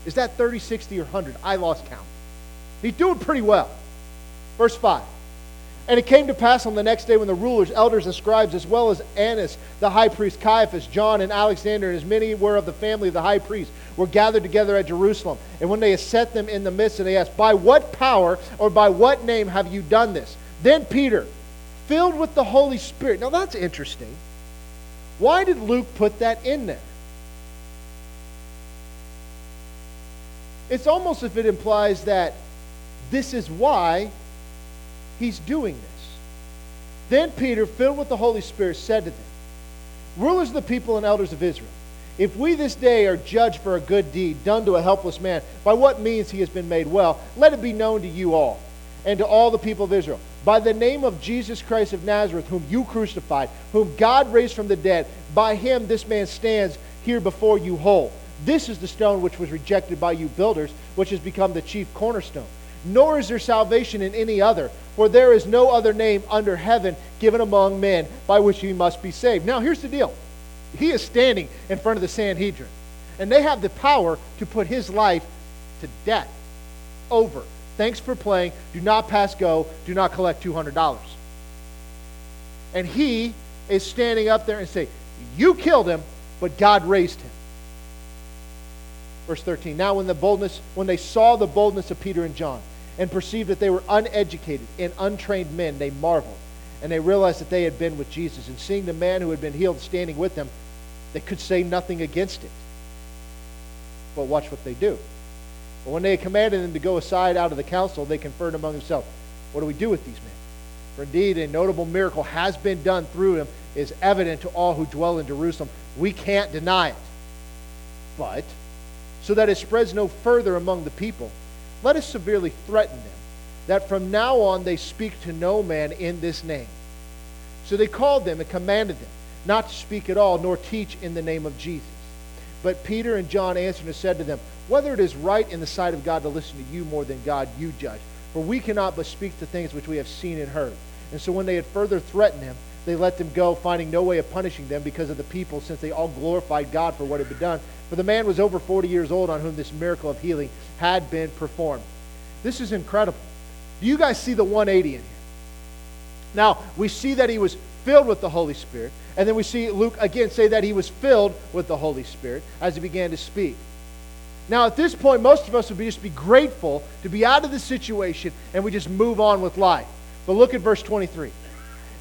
Is that 30, 60, or 100? I lost count. He's doing pretty well. Verse 5. And it came to pass on the next day when the rulers, elders, and scribes, as well as Annas, the high priest, Caiaphas, John, and Alexander, and as many were of the family of the high priest, were gathered together at Jerusalem. And when they had set them in the midst, and they asked, By what power or by what name have you done this? Then Peter, filled with the Holy Spirit. Now that's interesting. Why did Luke put that in there? It's almost if it implies that this is why he's doing this. Then Peter, filled with the Holy Spirit, said to them, Rulers of the people and elders of Israel, if we this day are judged for a good deed done to a helpless man, by what means he has been made well, let it be known to you all and to all the people of Israel. By the name of Jesus Christ of Nazareth, whom you crucified, whom God raised from the dead, by him this man stands here before you whole. This is the stone which was rejected by you builders, which has become the chief cornerstone. Nor is there salvation in any other, for there is no other name under heaven given among men by which you must be saved. Now, here's the deal He is standing in front of the Sanhedrin, and they have the power to put his life to death. Over. Thanks for playing. Do not pass go. Do not collect $200. And he is standing up there and saying, You killed him, but God raised him. Verse 13. Now when the boldness, when they saw the boldness of Peter and John and perceived that they were uneducated and untrained men, they marveled. And they realized that they had been with Jesus. And seeing the man who had been healed standing with them, they could say nothing against it. But watch what they do. When they commanded them to go aside out of the council, they conferred among themselves, What do we do with these men? For indeed, a notable miracle has been done through them, is evident to all who dwell in Jerusalem. We can't deny it. But so that it spreads no further among the people, let us severely threaten them, that from now on they speak to no man in this name. So they called them and commanded them not to speak at all, nor teach in the name of Jesus. But Peter and John answered and said to them, Whether it is right in the sight of God to listen to you more than God, you judge. For we cannot but speak the things which we have seen and heard. And so when they had further threatened him, they let them go, finding no way of punishing them because of the people, since they all glorified God for what had been done. For the man was over 40 years old on whom this miracle of healing had been performed. This is incredible. Do you guys see the 180 in here? Now, we see that he was filled with the Holy Spirit, and then we see Luke again say that he was filled with the Holy Spirit as he began to speak. Now, at this point, most of us would be just be grateful to be out of the situation and we just move on with life. But look at verse 23.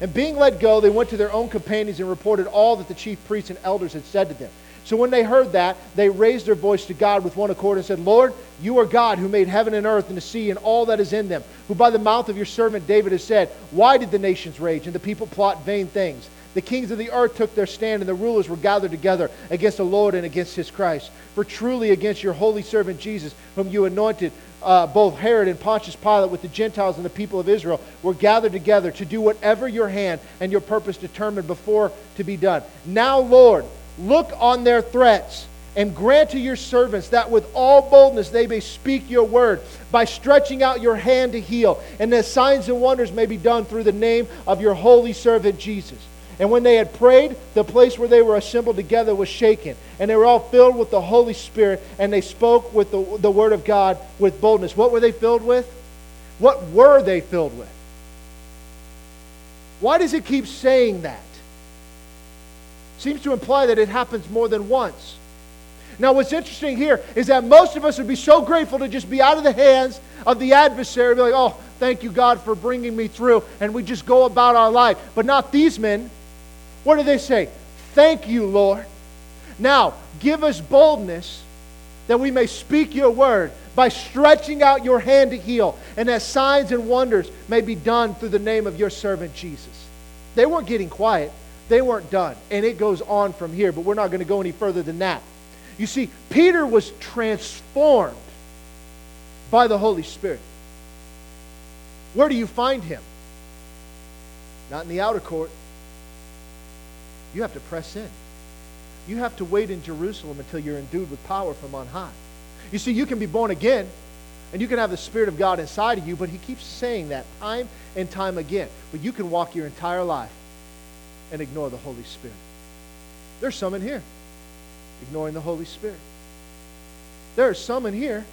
And being let go, they went to their own companions and reported all that the chief priests and elders had said to them. So when they heard that, they raised their voice to God with one accord and said, Lord, you are God who made heaven and earth and the sea and all that is in them, who by the mouth of your servant David has said, Why did the nations rage and the people plot vain things? The kings of the earth took their stand, and the rulers were gathered together against the Lord and against his Christ. For truly against your holy servant Jesus, whom you anointed, uh, both Herod and Pontius Pilate with the Gentiles and the people of Israel were gathered together to do whatever your hand and your purpose determined before to be done. Now, Lord, look on their threats and grant to your servants that with all boldness they may speak your word by stretching out your hand to heal, and that signs and wonders may be done through the name of your holy servant Jesus. And when they had prayed, the place where they were assembled together was shaken. And they were all filled with the Holy Spirit, and they spoke with the, the Word of God with boldness. What were they filled with? What were they filled with? Why does it keep saying that? Seems to imply that it happens more than once. Now, what's interesting here is that most of us would be so grateful to just be out of the hands of the adversary, be like, oh, thank you, God, for bringing me through, and we just go about our life. But not these men. What do they say? Thank you, Lord. Now, give us boldness that we may speak your word by stretching out your hand to heal, and that signs and wonders may be done through the name of your servant Jesus. They weren't getting quiet, they weren't done. And it goes on from here, but we're not going to go any further than that. You see, Peter was transformed by the Holy Spirit. Where do you find him? Not in the outer court. You have to press in. You have to wait in Jerusalem until you're endued with power from on high. You see, you can be born again and you can have the Spirit of God inside of you, but He keeps saying that time and time again. But you can walk your entire life and ignore the Holy Spirit. There's some in here ignoring the Holy Spirit. There are some in here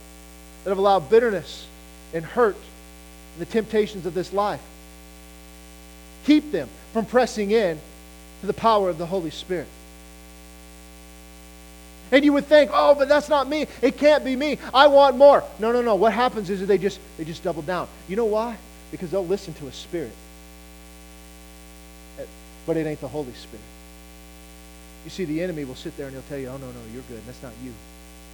that have allowed bitterness and hurt and the temptations of this life. Keep them from pressing in to the power of the Holy Spirit. And you would think, oh, but that's not me. It can't be me. I want more. No, no, no. What happens is they just they just double down. You know why? Because they'll listen to a spirit. Eh, but it ain't the Holy Spirit. You see, the enemy will sit there and he'll tell you, oh no, no, you're good. That's not you.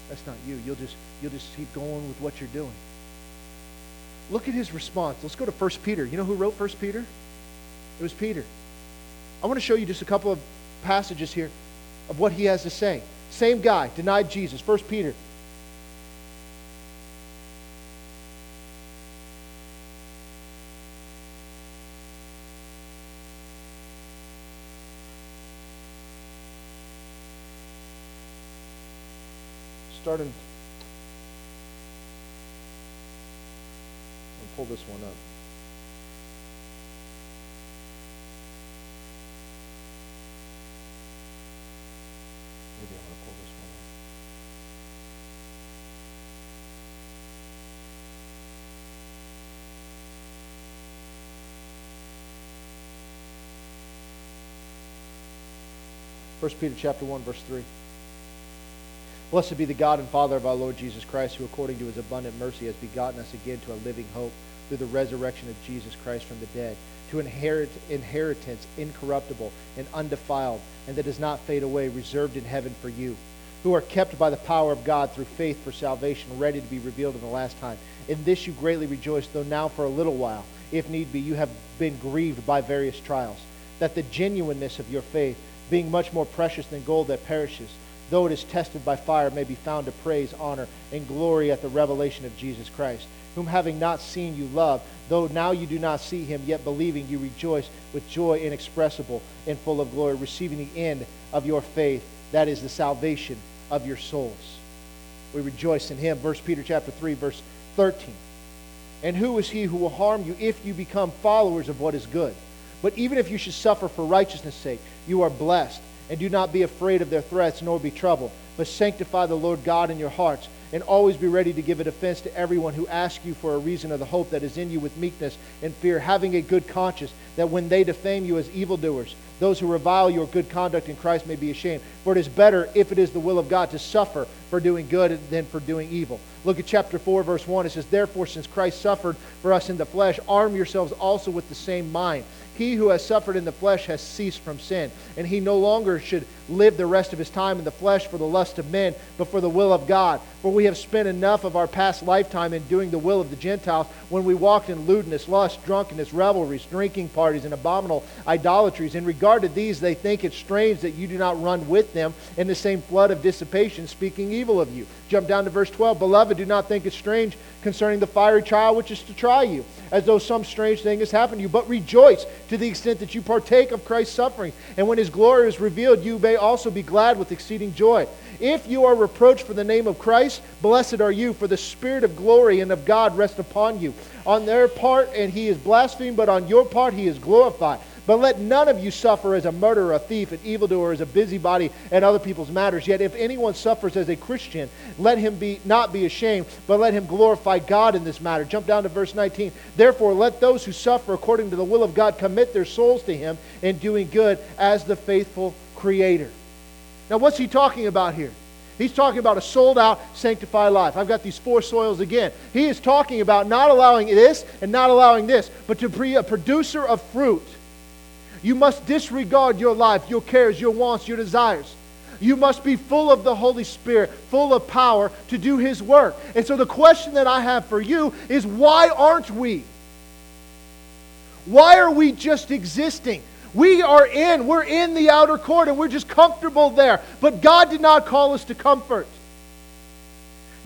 That's not you. You'll just you'll just keep going with what you're doing. Look at his response. Let's go to 1 Peter. You know who wrote 1 Peter? It was Peter. I want to show you just a couple of passages here of what he has to say. Same guy, denied Jesus. First Peter. Starting. I'll pull this one up. First Peter chapter 1, verse 3. Blessed be the God and Father of our Lord Jesus Christ, who according to his abundant mercy has begotten us again to a living hope through the resurrection of Jesus Christ from the dead, to inherit inheritance incorruptible and undefiled, and that does not fade away, reserved in heaven for you, who are kept by the power of God through faith for salvation, ready to be revealed in the last time. In this you greatly rejoice, though now for a little while, if need be, you have been grieved by various trials, that the genuineness of your faith being much more precious than gold that perishes, though it is tested by fire, may be found to praise, honor, and glory at the revelation of Jesus Christ, whom having not seen you love, though now you do not see him, yet believing you rejoice with joy inexpressible and full of glory, receiving the end of your faith, that is the salvation of your souls. We rejoice in him. First Peter chapter 3, verse 13. And who is he who will harm you if you become followers of what is good? But even if you should suffer for righteousness' sake, you are blessed. And do not be afraid of their threats, nor be troubled. But sanctify the Lord God in your hearts, and always be ready to give a defense to everyone who asks you for a reason of the hope that is in you with meekness and fear, having a good conscience, that when they defame you as evildoers, those who revile your good conduct in Christ may be ashamed. For it is better, if it is the will of God, to suffer for doing good than for doing evil. Look at chapter 4, verse 1. It says, Therefore, since Christ suffered for us in the flesh, arm yourselves also with the same mind. He who has suffered in the flesh has ceased from sin, and he no longer should live the rest of his time in the flesh for the lust of men, but for the will of God. For we have spent enough of our past lifetime in doing the will of the Gentiles when we walked in lewdness, lust, drunkenness, revelries, drinking parties, and abominable idolatries. In regard to these, they think it strange that you do not run with them in the same flood of dissipation, speaking evil of you. Jump down to verse 12. Beloved, do not think it strange concerning the fiery trial which is to try you, as though some strange thing has happened to you, but rejoice to the extent that you partake of Christ's suffering. And when his glory is revealed, you may also be glad with exceeding joy. If you are reproached for the name of Christ, blessed are you, for the Spirit of glory and of God rest upon you. On their part, and he is blasphemed, but on your part, he is glorified. But let none of you suffer as a murderer, a thief, an evildoer, as a busybody at other people's matters. Yet if anyone suffers as a Christian, let him be not be ashamed, but let him glorify God in this matter. Jump down to verse 19. Therefore, let those who suffer according to the will of God commit their souls to him in doing good as the faithful Creator. Now, what's he talking about here? He's talking about a sold out, sanctified life. I've got these four soils again. He is talking about not allowing this and not allowing this, but to be a producer of fruit. You must disregard your life, your cares, your wants, your desires. You must be full of the Holy Spirit, full of power to do His work. And so the question that I have for you is why aren't we? Why are we just existing? We are in, we're in the outer court and we're just comfortable there. But God did not call us to comfort.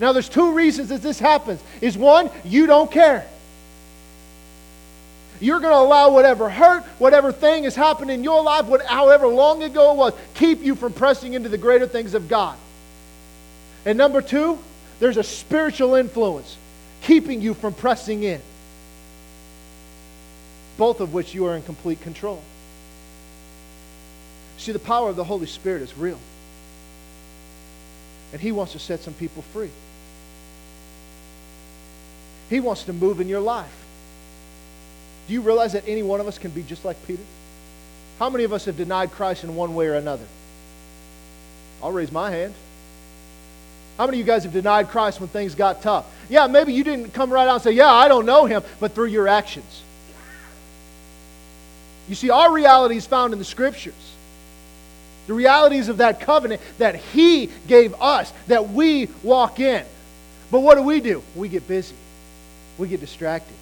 Now there's two reasons that this happens. Is one, you don't care. You're going to allow whatever hurt, whatever thing has happened in your life, what, however long ago it was, keep you from pressing into the greater things of God. And number two, there's a spiritual influence keeping you from pressing in, both of which you are in complete control. See, the power of the Holy Spirit is real. And He wants to set some people free. He wants to move in your life. Do you realize that any one of us can be just like Peter? How many of us have denied Christ in one way or another? I'll raise my hand. How many of you guys have denied Christ when things got tough? Yeah, maybe you didn't come right out and say, Yeah, I don't know him, but through your actions. You see, our reality is found in the scriptures. The realities of that covenant that he gave us, that we walk in. But what do we do? We get busy, we get distracted.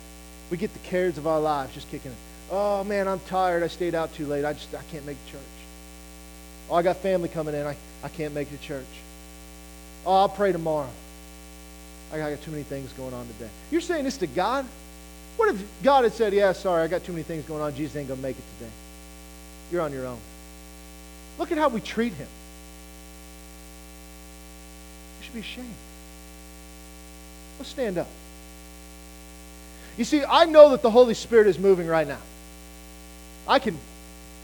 We get the cares of our lives just kicking in. Oh man, I'm tired. I stayed out too late. I just I can't make church. Oh, I got family coming in. I, I can't make the church. Oh, I'll pray tomorrow. I got too many things going on today. You're saying this to God? What if God had said, Yeah, sorry, I got too many things going on. Jesus ain't going to make it today. You're on your own. Look at how we treat him. You should be ashamed. Let's stand up. You see, I know that the Holy Spirit is moving right now. I can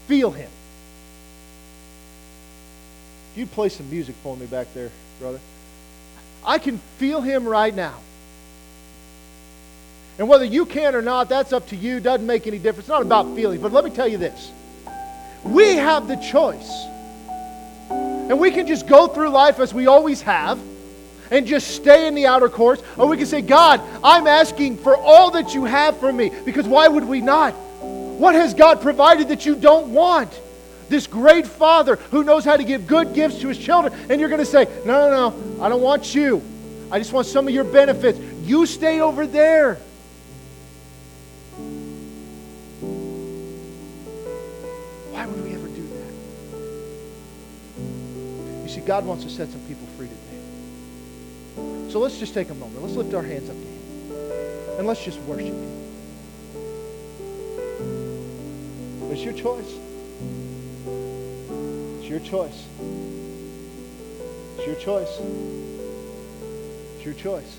feel Him. You play some music for me back there, brother. I can feel Him right now. And whether you can or not, that's up to you. Doesn't make any difference. It's not about feelings. But let me tell you this we have the choice. And we can just go through life as we always have and just stay in the outer courts, or we can say, God, I'm asking for all that you have for me, because why would we not? What has God provided that you don't want? This great Father who knows how to give good gifts to his children, and you're going to say, No, no, no, I don't want you. I just want some of your benefits. You stay over there. Why would we ever do that? You see, God wants to set some people. So let's just take a moment. Let's lift our hands up to Him. And let's just worship Him. It's your choice. It's your choice. It's your choice. It's your choice.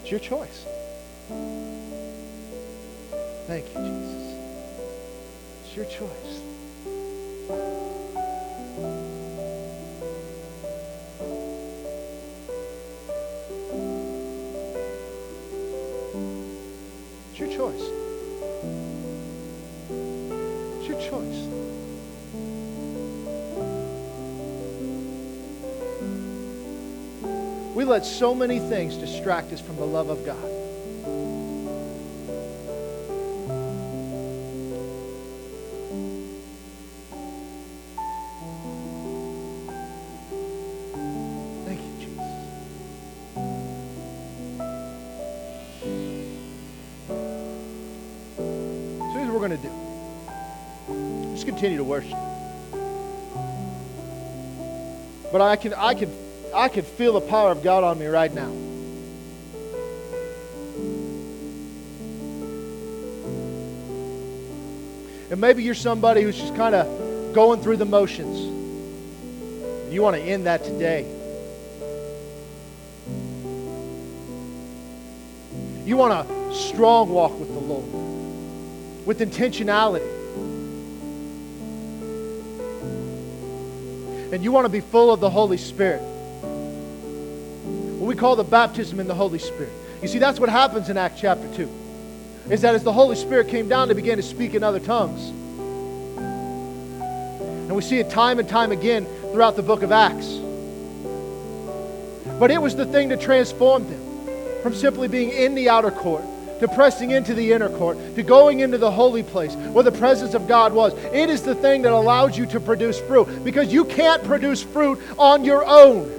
It's your choice. Thank you, Jesus. It's your choice. Let so many things distract us from the love of God. Continue to worship. But I can I can I can feel the power of God on me right now. And maybe you're somebody who's just kind of going through the motions. You want to end that today. You want a strong walk with the Lord with intentionality. And you want to be full of the Holy Spirit What we call the baptism in the Holy Spirit. You see, that's what happens in Acts chapter 2. Is that as the Holy Spirit came down, they began to speak in other tongues. And we see it time and time again throughout the book of Acts. But it was the thing that transformed them from simply being in the outer court to pressing into the inner court, to going into the holy place where the presence of God was. It is the thing that allows you to produce fruit because you can't produce fruit on your own.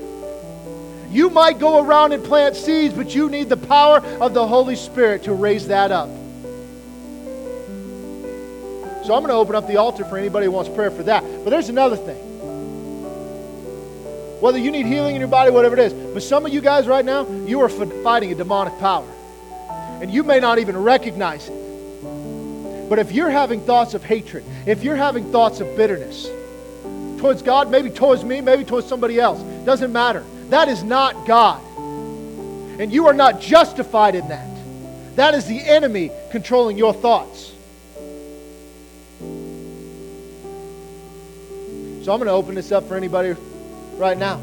You might go around and plant seeds, but you need the power of the Holy Spirit to raise that up. So I'm going to open up the altar for anybody who wants prayer for that. But there's another thing. Whether you need healing in your body, whatever it is. But some of you guys right now, you are fighting a demonic power. And you may not even recognize it. But if you're having thoughts of hatred, if you're having thoughts of bitterness towards God, maybe towards me, maybe towards somebody else, doesn't matter. That is not God. And you are not justified in that. That is the enemy controlling your thoughts. So I'm going to open this up for anybody right now.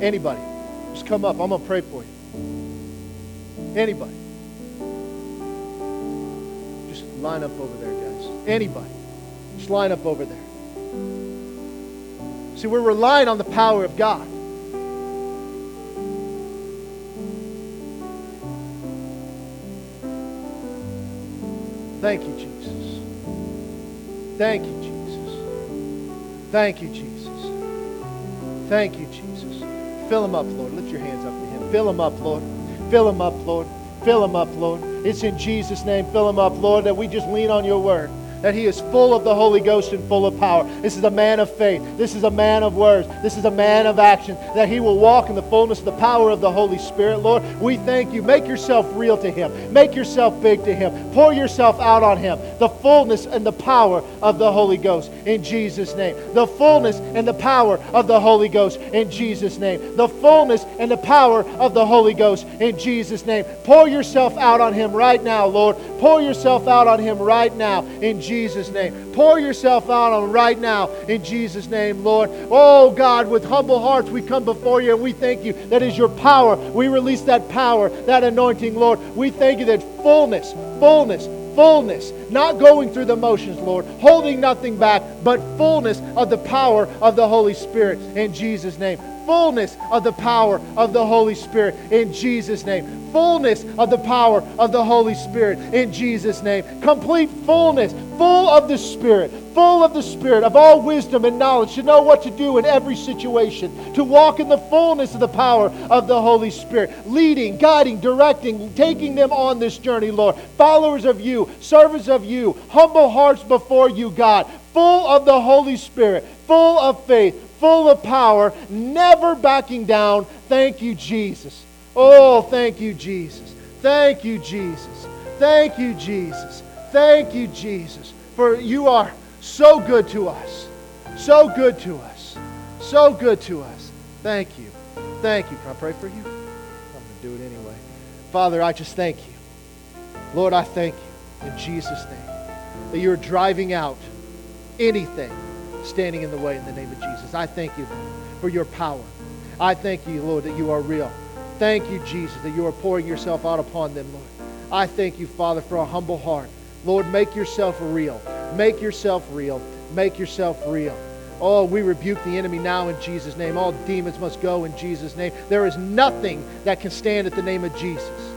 Anybody. Just come up. I'm going to pray for you. Anybody. Line up over there, guys. Anybody. Just line up over there. See, we're relying on the power of God. Thank you, Jesus. Thank you, Jesus. Thank you, Jesus. Thank you, Jesus. Fill him up, Lord. Lift your hands up to him. Fill him up, Lord. Fill him up, Lord. Fill him up, Lord. It's in Jesus' name. Fill him up, Lord, that we just lean on your word that he is full of the Holy Ghost and full of power. This is a man of faith. This is a man of words. This is a man of action, that he will walk in the fullness of the power of the Holy Spirit. Lord, we thank you. Make yourself real to him, make yourself big to him, pour yourself out on him. The fullness and the power of the Holy Ghost in Jesus' name. The fullness and the power of the Holy Ghost in Jesus' name. The fullness and the power of the Holy Ghost in Jesus' name. Pour yourself out on him right now, Lord. Pour yourself out on him right now in Jesus' name. Pour yourself out on right now in Jesus' name, Lord. Oh God, with humble hearts we come before you and we thank you. That is your power. We release that power, that anointing, Lord. We thank you that fullness, fullness, fullness, not going through the motions, Lord, holding nothing back, but fullness of the power of the Holy Spirit in Jesus' name fullness of the power of the Holy Spirit in Jesus' name. Fullness of the power of the Holy Spirit in Jesus' name. Complete fullness, full of the Spirit, full of the Spirit, of all wisdom and knowledge, to know what to do in every situation, to walk in the fullness of the power of the Holy Spirit, leading, guiding, directing, taking them on this journey, Lord. Followers of you, servants of you, humble hearts before you, God, full of the Holy Spirit, full of faith, full of power, never backing down. Thank you, Jesus. Oh, thank you, Jesus. Thank you, Jesus. Thank you, Jesus. Thank you, Jesus. For you are so good to us. So good to us. So good to us. Thank you. Thank you. Can I pray for you? I'm going to do it anyway. Father, I just thank you. Lord, I thank you in Jesus' name that you're driving out anything standing in the way in the name of Jesus. I thank you for your power. I thank you, Lord, that you are real. Thank you, Jesus, that you are pouring yourself out upon them, Lord. I thank you, Father, for a humble heart. Lord, make yourself real. Make yourself real. Make yourself real. Oh, we rebuke the enemy now in Jesus' name. All demons must go in Jesus' name. There is nothing that can stand at the name of Jesus.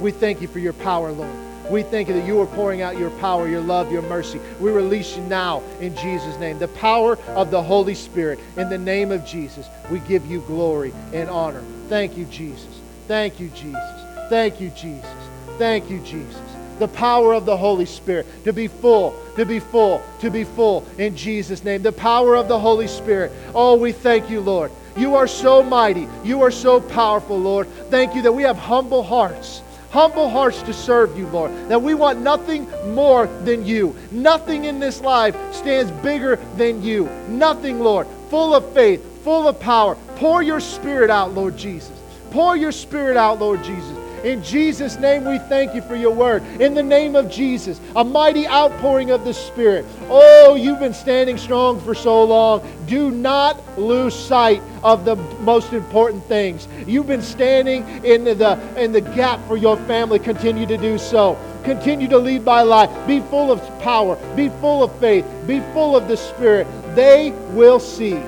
We thank you for your power, Lord. We thank you that you are pouring out your power, your love, your mercy. We release you now in Jesus' name. The power of the Holy Spirit. In the name of Jesus, we give you glory and honor. Thank you, Jesus. Thank you, Jesus. Thank you, Jesus. Thank you, Jesus. The power of the Holy Spirit to be full, to be full, to be full in Jesus' name. The power of the Holy Spirit. Oh, we thank you, Lord. You are so mighty. You are so powerful, Lord. Thank you that we have humble hearts humble hearts to serve you, Lord. That we want nothing more than you. Nothing in this life stands bigger than you. Nothing, Lord. Full of faith, full of power. Pour your spirit out, Lord Jesus. Pour your spirit out, Lord Jesus. In Jesus' name, we thank you for your word. In the name of Jesus, a mighty outpouring of the Spirit. Oh, you've been standing strong for so long. Do not lose sight of the most important things. You've been standing in the, in the gap for your family. Continue to do so. Continue to lead by life. Be full of power. Be full of faith. Be full of the Spirit. They will see.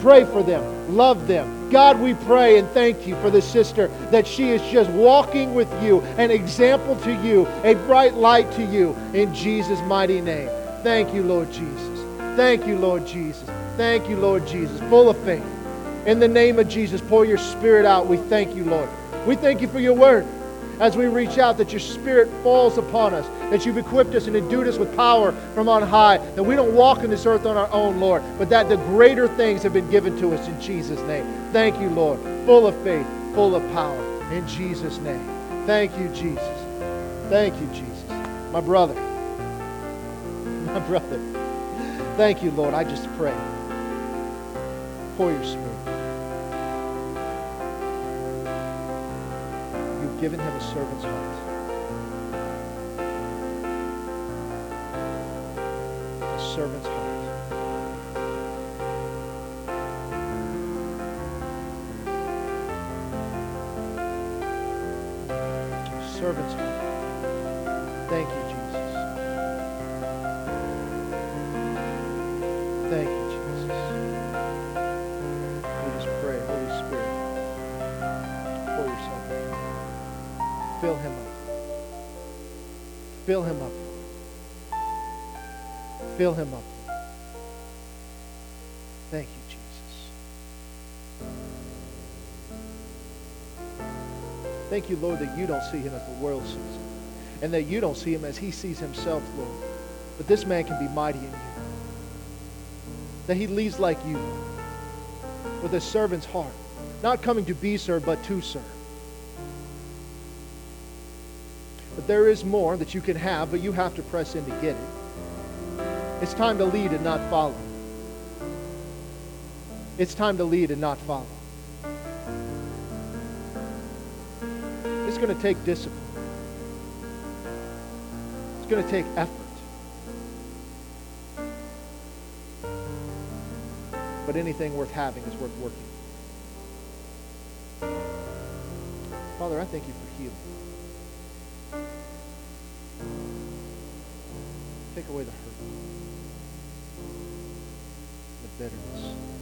Pray for them. Love them God, we pray and thank you for the sister that she is just walking with you, an example to you, a bright light to you, in Jesus' mighty name. Thank you, Lord Jesus. Thank you, Lord Jesus. Thank you, Lord Jesus. Full of faith. In the name of Jesus, pour your spirit out. We thank you, Lord. We thank you for your word as we reach out, that your Spirit falls upon us, that you've equipped us and endued us with power from on high, that we don't walk in this earth on our own, Lord, but that the greater things have been given to us in Jesus' name. Thank you, Lord. Full of faith, full of power, in Jesus' name. Thank you, Jesus. Thank you, Jesus. My brother, my brother, thank you, Lord. I just pray. Pour your Spirit. Given him a servant's heart. A servant's heart. servant's Fill him up. Thank you, Jesus. Thank you, Lord, that you don't see him as the world sees him. And that you don't see him as he sees himself, Lord. But this man can be mighty in you. That he leads like you, with a servant's heart. Not coming to be served, but to serve. But there is more that you can have, but you have to press in to get it. It's time to lead and not follow. It's time to lead and not follow. It's going to take discipline. It's going to take effort. But anything worth having is worth working. Father, I thank you for healing. Take away the hurt, bitterness.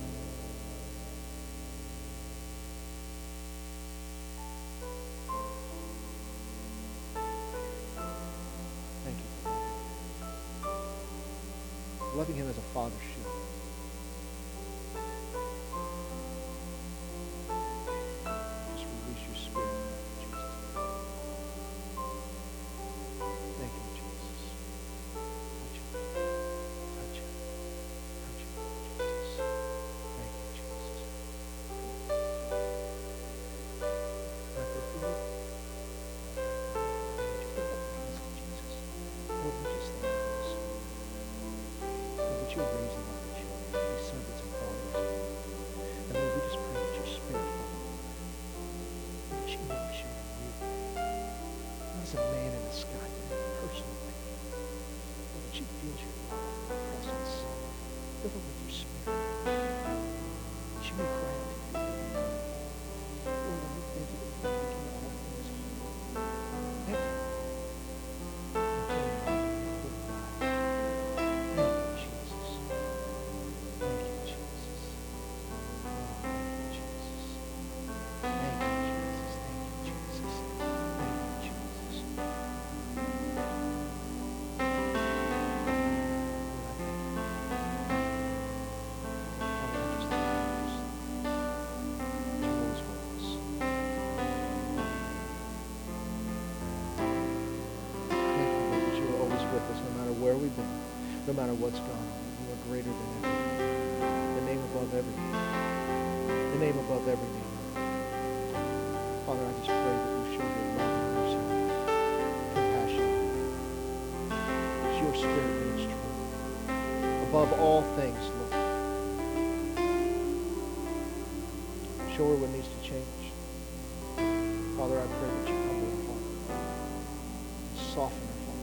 No matter what's gone on. You are greater than everything. The name above every name. The name above every name. Father, I just pray that you show your love and mercy, compassion. That your spirit means true. Above all things, Lord. Show her what needs to change. Father, I pray that you humble her heart. Soften her heart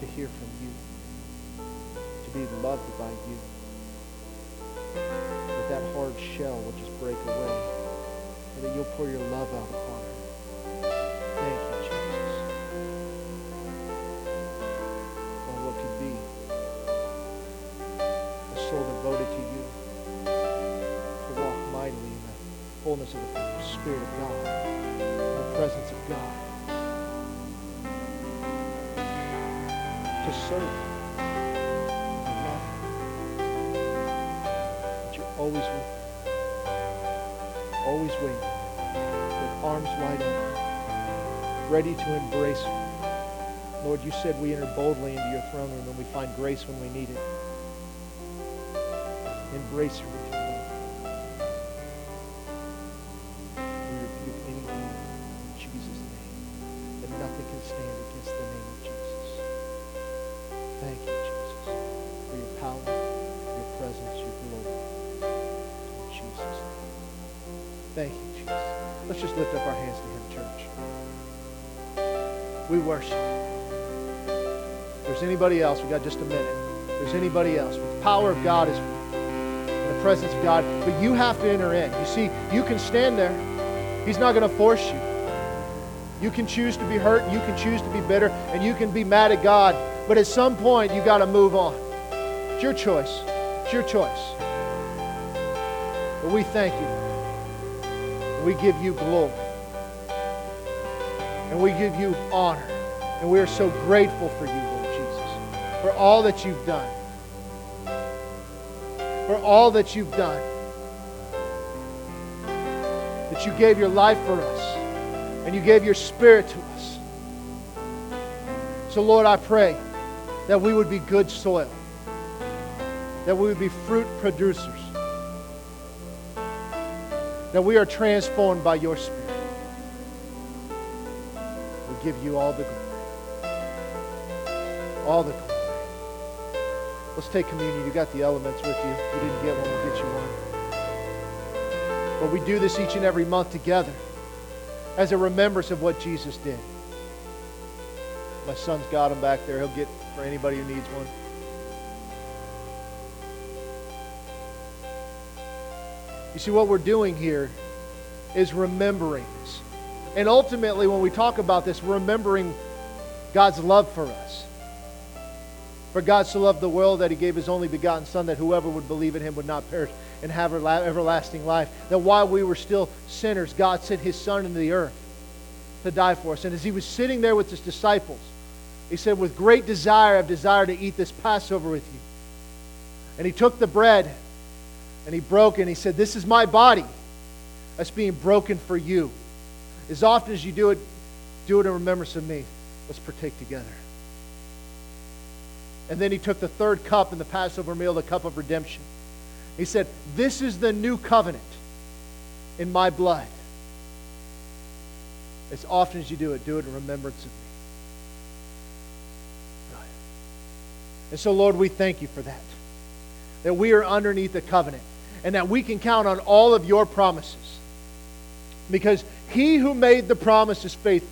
to hear from be loved by you. That that hard shell will just break away. And that you'll pour your love out upon her. Thank you, Jesus. Oh, what could be a soul devoted to you, to walk mightily in the fullness of the Spirit of God, the presence of God. To serve always with me. Always waiting. With arms wide open. Ready to embrace me. Lord, you said we enter boldly into your throne room and we find grace when we need it. Embrace her Let's just lift up our hands to him, church. We worship If there's anybody else, we got just a minute. If there's anybody else, the power of God is in the presence of God, but you have to enter in. You see, you can stand there. He's not going to force you. You can choose to be hurt, you can choose to be bitter, and you can be mad at God. But at some point, you got to move on. It's your choice. It's your choice. But we thank you. We give you glory. And we give you honor. And we are so grateful for you, Lord Jesus, for all that you've done. For all that you've done. That you gave your life for us and you gave your spirit to us. So, Lord, I pray that we would be good soil, that we would be fruit producers, that we are transformed by your spirit. We give you all the glory. All the glory. Let's take communion. You got the elements with you. You didn't get one, we'll get you one. But we do this each and every month together as a remembrance of what Jesus did. My son's got them back there. He'll get for anybody who needs one. You see, what we're doing here is remembering this. And ultimately, when we talk about this, remembering God's love for us. For God so loved the world that he gave his only begotten Son, that whoever would believe in him would not perish and have everlasting life. That while we were still sinners, God sent his Son into the earth to die for us. And as he was sitting there with his disciples, he said, With great desire, I've to eat this Passover with you. And he took the bread and he broke and he said, This is my body that's being broken for you. As often as you do it, do it in remembrance of me. Let's partake together. And then he took the third cup in the Passover meal, the cup of redemption. He said, This is the new covenant in my blood. As often as you do it, do it in remembrance of me. And so, Lord, we thank you for that. That we are underneath the covenant and that we can count on all of your promises. Because he who made the promise is faithful.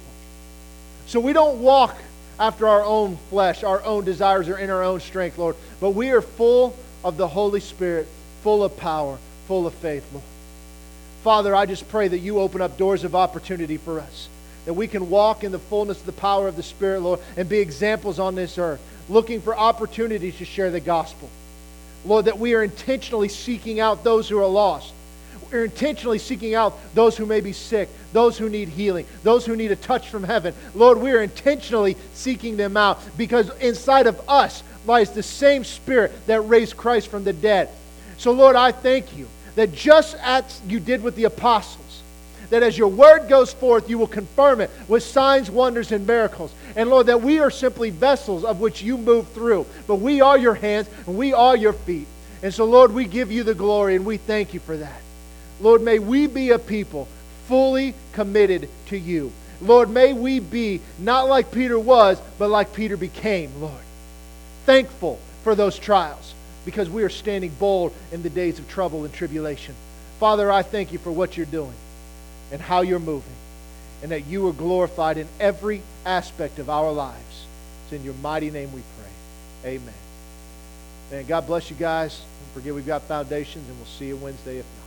So we don't walk after our own flesh, our own desires, or in our own strength, Lord. But we are full of the Holy Spirit, full of power, full of faith, Lord. Father, I just pray that you open up doors of opportunity for us, that we can walk in the fullness of the power of the Spirit, Lord, and be examples on this earth, looking for opportunities to share the gospel. Lord, that we are intentionally seeking out those who are lost We are intentionally seeking out those who may be sick, those who need healing, those who need a touch from heaven. Lord, we are intentionally seeking them out because inside of us lies the same spirit that raised Christ from the dead. So, Lord, I thank you that just as you did with the apostles, that as your word goes forth, you will confirm it with signs, wonders, and miracles. And Lord, that we are simply vessels of which you move through. But we are your hands and we are your feet. And so, Lord, we give you the glory and we thank you for that. Lord, may we be a people fully committed to you. Lord, may we be not like Peter was, but like Peter became, Lord. Thankful for those trials because we are standing bold in the days of trouble and tribulation. Father, I thank you for what you're doing and how you're moving, and that you are glorified in every aspect of our lives. It's in your mighty name we pray. Amen. And God bless you guys. Don't forget we've got foundations, and we'll see you Wednesday if not.